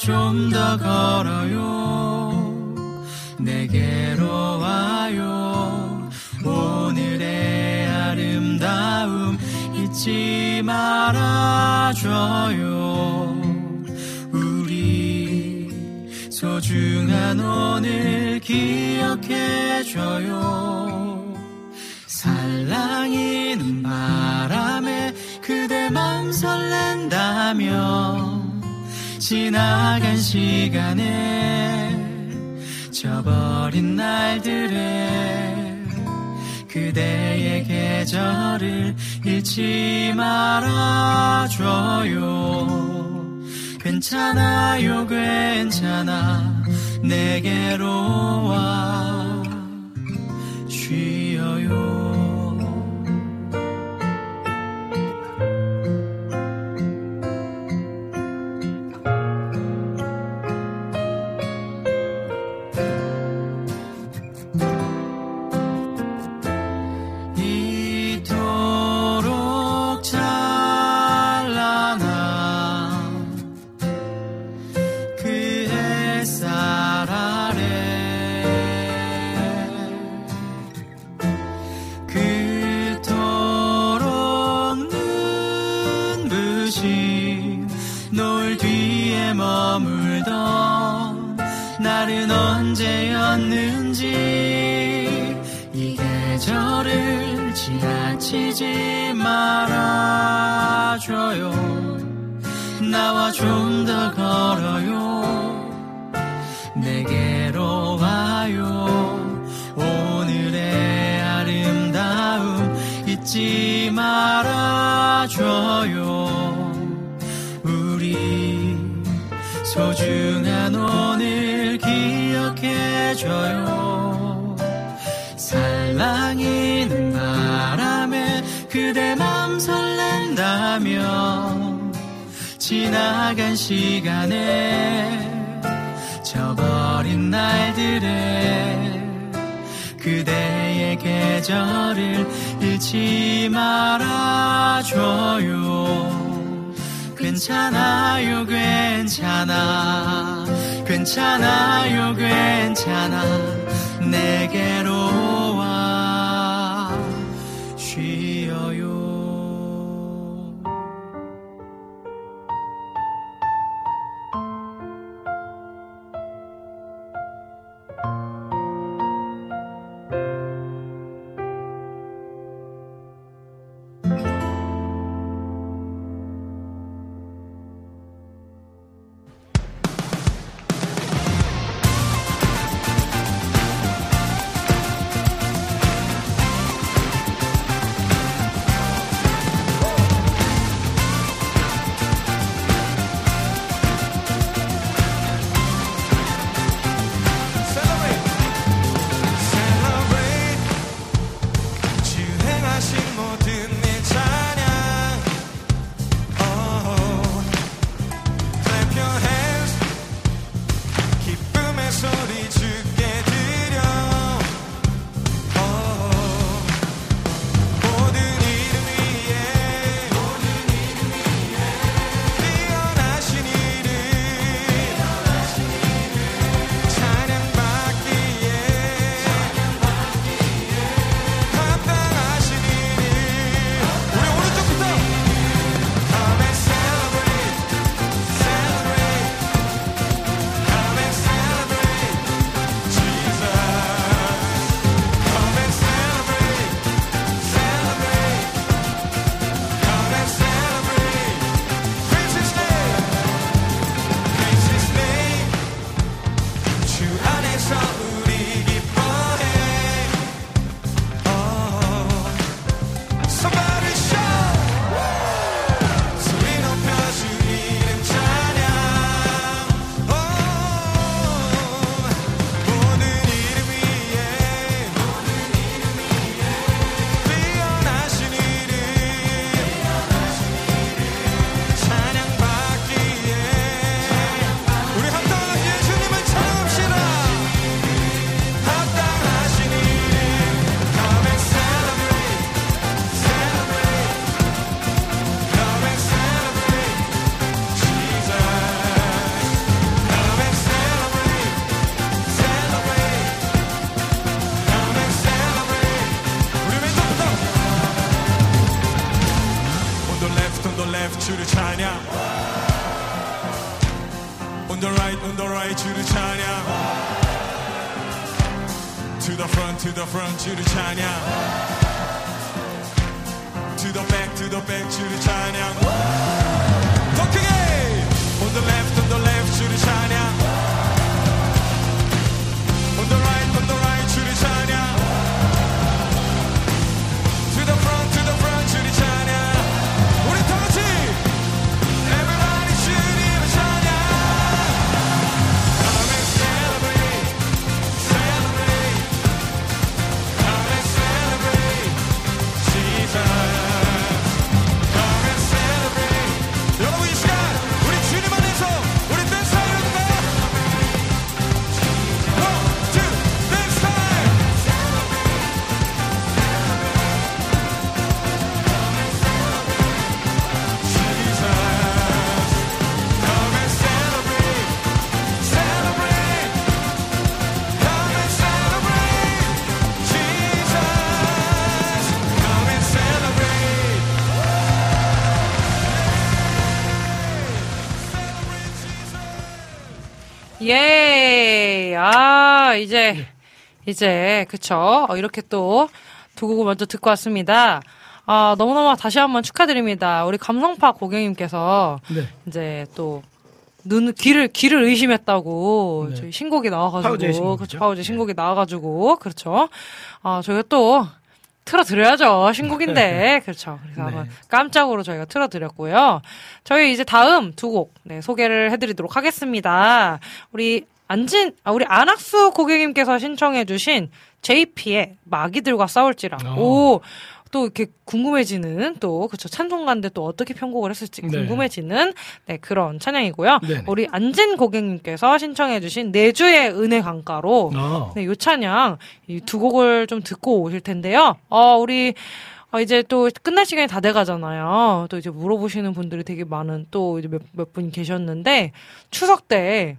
좀 더 걸어요. 내게로 와요. 오늘의 아름다움 잊지 말아줘요. 우리 소중한 오늘 기억해 지나간 시간에 저버린 날들에 그대의 계절을 잃지 말아줘요. 괜찮아요 괜찮아. 내게로 와. 쉬어요. 소중한 오늘 기억해줘요. 살랑이는 바람에 그대 맘 설렌다면 지나간 시간에 저버린 날들에 그대의 계절을 잃지 말아줘요. 괜찮아요 괜찮아. 괜찮아요 괜찮아. 내게로 주를 찬양. 이제, 그쵸. 어, 이렇게 또 두 곡을 먼저 듣고 왔습니다. 아, 너무너무 다시 한번 축하드립니다. 우리 감성파 고객님께서 네. 이제 또 눈, 귀를, 귀를 의심했다고 네. 저희 신곡이 나와가지고. 신곡이죠. 그렇죠. 파우제 신곡이 나와가지고. 그렇죠. 아, 저희가 또 틀어드려야죠. 신곡인데. <laughs> 그렇죠. 그래서 네. 한번 깜짝으로 저희가 틀어드렸고요. 저희 이제 다음 두 곡, 네, 소개를 해드리도록 하겠습니다. 우리 안진, 아, 우리 안학수 고객님께서 신청해주신 JP의 마기들과 싸울지라. 어. 오, 또 이렇게 궁금해지는 또, 그쵸. 찬송가인데 또 어떻게 편곡을 했을지 네. 궁금해지는 네, 그런 찬양이고요. 네네. 우리 안진 고객님께서 신청해주신 내주의 은혜 강가로 어. 네, 요 찬양 이 두 곡을 좀 듣고 오실 텐데요. 어, 우리 어, 이제 또 끝날 시간이 다 돼가잖아요. 또 이제 물어보시는 분들이 되게 많은 또 이제 몇, 몇 분 계셨는데 추석 때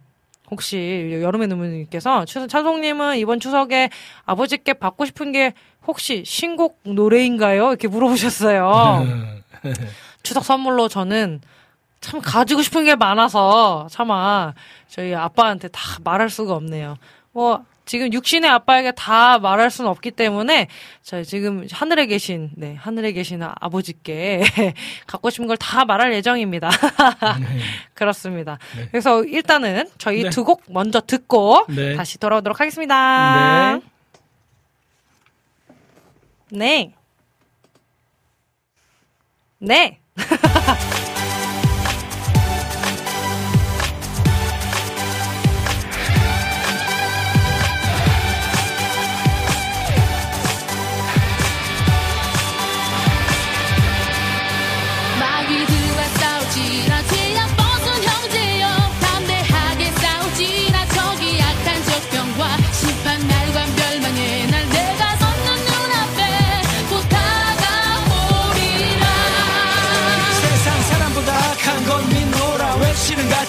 혹시 여름의 눈물님께서 추석 찬송님은 이번 추석에 아버지께 받고 싶은 게 혹시 신곡 노래인가요? 이렇게 물어보셨어요. <laughs> 추석 선물로 저는 참 가지고 싶은 게 많아서 차마 저희 아빠한테 다 말할 수가 없네요. 뭐 지금 육신의 아빠에게 다 말할 수는 없기 때문에 저 지금 하늘에 계신 네 하늘에 계신 아버지께 <laughs> 갖고 싶은 걸 다 말할 예정입니다. <laughs> 그렇습니다. 그래서 일단은 저희 네. 두곡 먼저 듣고 네. 다시 돌아오도록 하겠습니다. 네. 네. <laughs>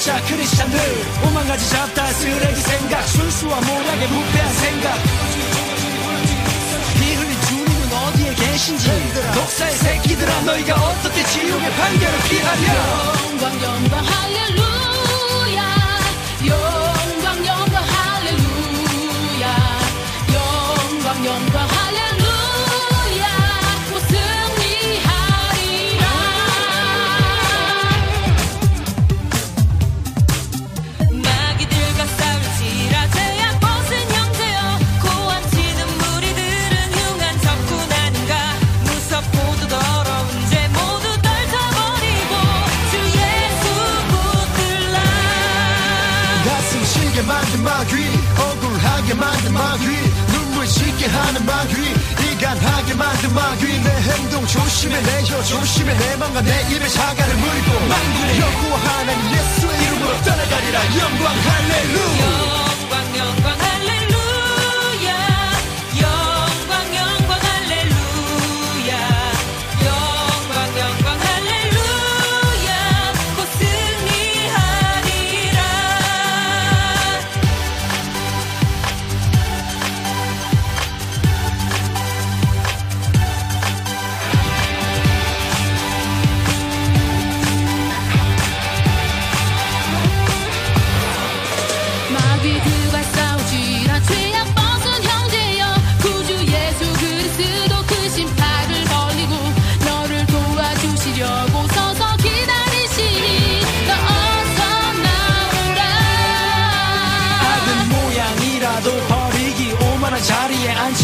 가짜 크리스찬들 오만 가지 잡다 쓰레기 생각 순수와 모략의 무패한 생각. 피 흘린 주님은 어디에 계신지. 독사의 새끼들아 너희가 어떻게 지옥의 판결을 피하랴 영광 영광 할렐루야 시게 만든 마귀. 억울하게 만든 마귀. 눈물 씻게 하는 마귀. 이간하게 만든 마귀. 내 행동 조심해 내 혀 조심해 내 맘과 내 입에 사과를 물고. 만군의 여호와 하나님 예수의 이름으로 떠나가리라. 영광 할렐루야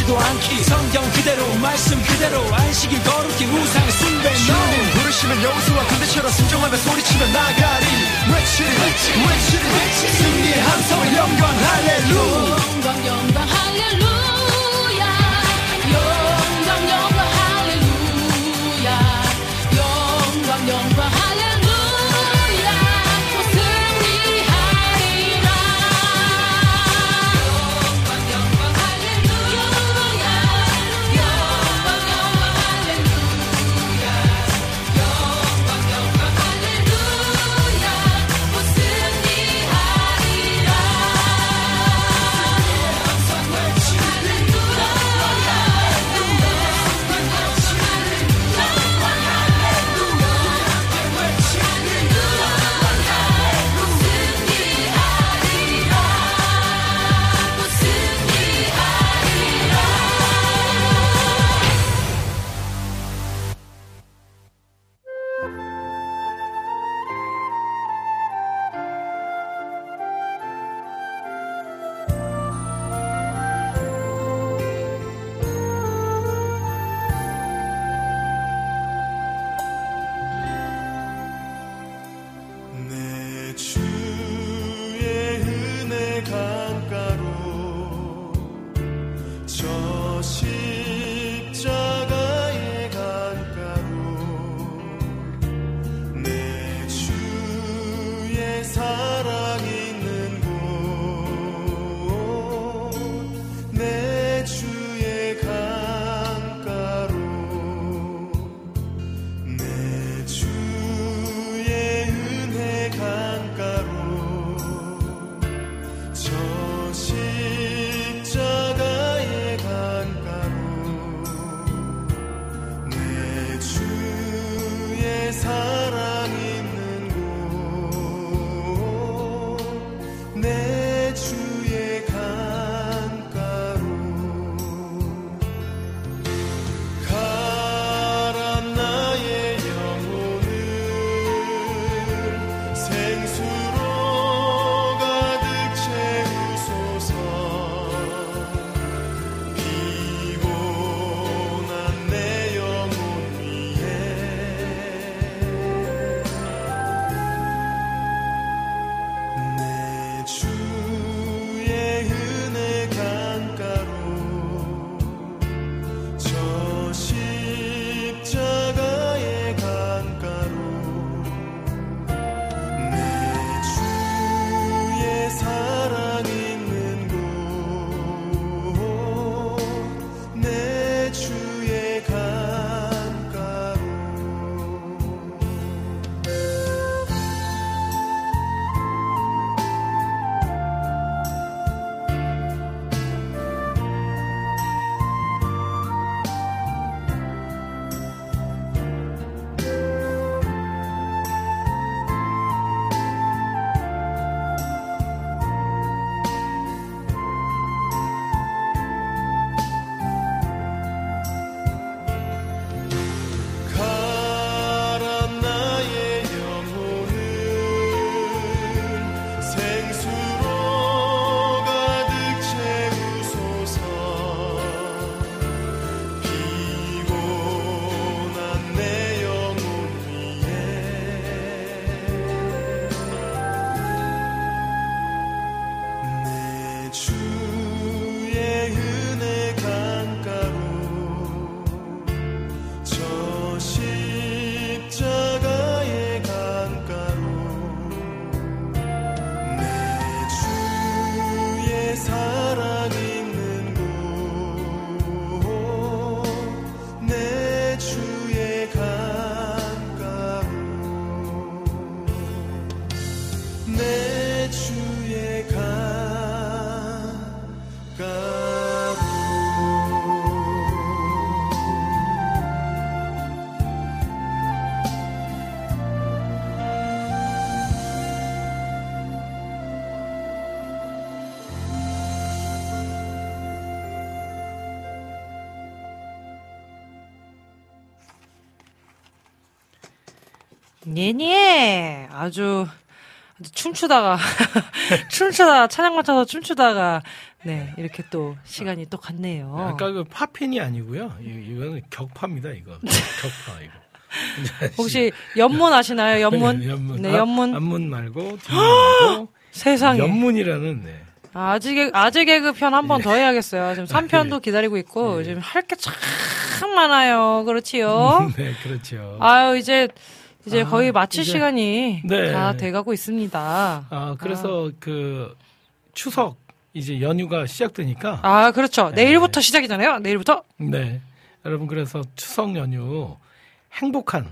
앉지도 않기. 성경 그대로 말씀 그대로 안식이 거룩히 우상을 숭배. 주님 부르시면 여호수와 군대처럼 순종하며 소리치며 나가리. 외치리 외치리 승리의 함성을 영광 할렐루야 영광 영광 할렐루야. 영광 영광 할렐루야. 영광 영광 할렐루야 예니 아주 아주 춤추다가 <laughs> 춤추다가 찬양 맞춰서 춤추다가 네 이렇게 또 시간이 또 갔네요. 아까 그 파핀이 아니고요. 이- 이거는 격파입니다. 이거 격파 이거. <laughs> 혹시 연문 아시나요? <laughs> 연문? 네, 연문. 네, 아, 연문. 앞문 말고 <gasps> 뒷문 말고 세상에. 연문이라는 네. 개 아재 개그 편 한 번더 해야겠어요. 지금 3편도 기다리고 있고 지금 할 게 참 많아요. 그렇지요. 네, 그렇죠. 아유 이제 이제 아, 거의 마칠 이제- 시간이 네. 다 돼가고 있습니다. 아, 그래서 그 추석 이제 연휴가 시작되니까 아 그렇죠. 내일부터 시작이잖아요. 내일부터. 네. 여러분 그래서 추석 연휴 행복한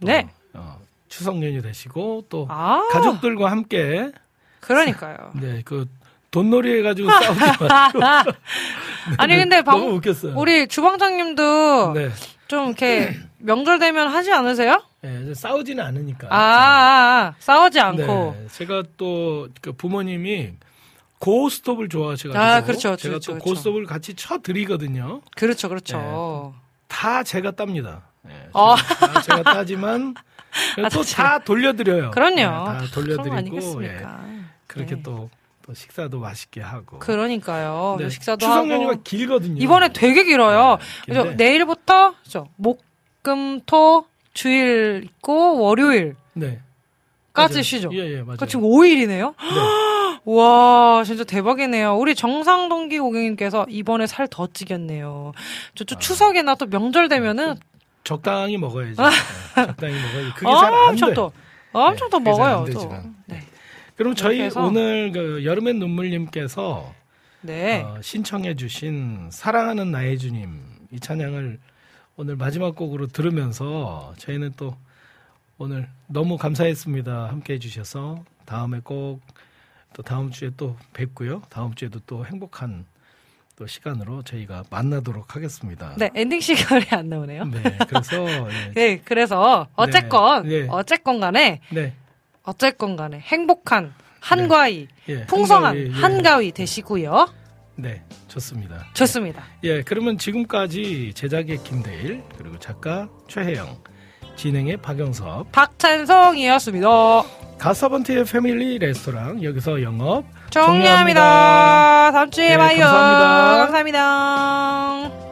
또, 네. 어, 추석 연휴 되시고 또 아. 가족들과 함께 그러니까요. 네, 그 돈놀이 해가지고 싸우지 <laughs> 마시고. 아니 근데 방, 너무 웃겼어요. 우리 주방장님도 네. 좀 이렇게 명절 되면 하지 않으세요? 네, 싸우지는 않으니까. 아, 아, 아, 싸우지 않고. 네, 제가 또 그 부모님이 고스톱을 좋아하셔가지고 아, 그렇죠, 제가 그렇죠, 또 그렇죠. 고스톱을 같이 쳐 드리거든요. 그렇죠, 그렇죠. 다 제가 땁니다. 네, 어. 다 제가 따지만 아, 또다다 돌려드려요. 그럼요. 네, 다 돌려드리고? 예, 그렇게 네. 또, 또 식사도 맛있게 하고. 그러니까요. 네, 식사도 추석 하고. 연휴가 길거든요. 이번에 되게 길어요. 근데- 내일부터 저 목금토 주일 있고 월요일 네. 까지. 쉬죠. 예, 예, 맞아요. 그 지금 5일이네요. <gasps> 와, 진짜 대박이네요. 우리 정상동기 고객님께서 이번에 살 더 찌겠네요. 저쪽 추석이나 또 명절 되면은 적당히 먹어야지. 네, 적당히 먹어야지. 그게 잘 안 돼. 엄청 또, 엄청 또 그게 잘안 먹어요. 또. 되지만. 네. 그럼 저희 해서- 오늘 그 여름의 눈물님께서 네. 어, 신청해주신 사랑하는 나의 주님 이 찬양을 오늘 마지막 곡으로 들으면서 저희는 또 오늘 너무 감사했습니다. 함께 해주셔서 다음에 꼭 또 다음 주에 또 뵙고요. 다음 주에도 또 행복한 또 시간으로 저희가 만나도록 하겠습니다. 네, 엔딩 시간이 안 나오네요. 네, 그래서 예, <laughs> 네, 그래서 어쨌건 네, 네. 어쨌건 간에 네. 어쨌건 간에 행복한 한가위, 예, 풍성한 한가위, 예. 한가위 되시고요. 네, 좋습니다. 좋습니다. 예, 그러면 지금까지 제작의 김대일 그리고 작가 최혜영, 진행의 박영섭, 박찬성이었습니다. 가서번트의 패밀리 레스토랑 여기서 영업 정리합니다. 다음 주에 네, 봐요. 감사합니다. 감사합니다.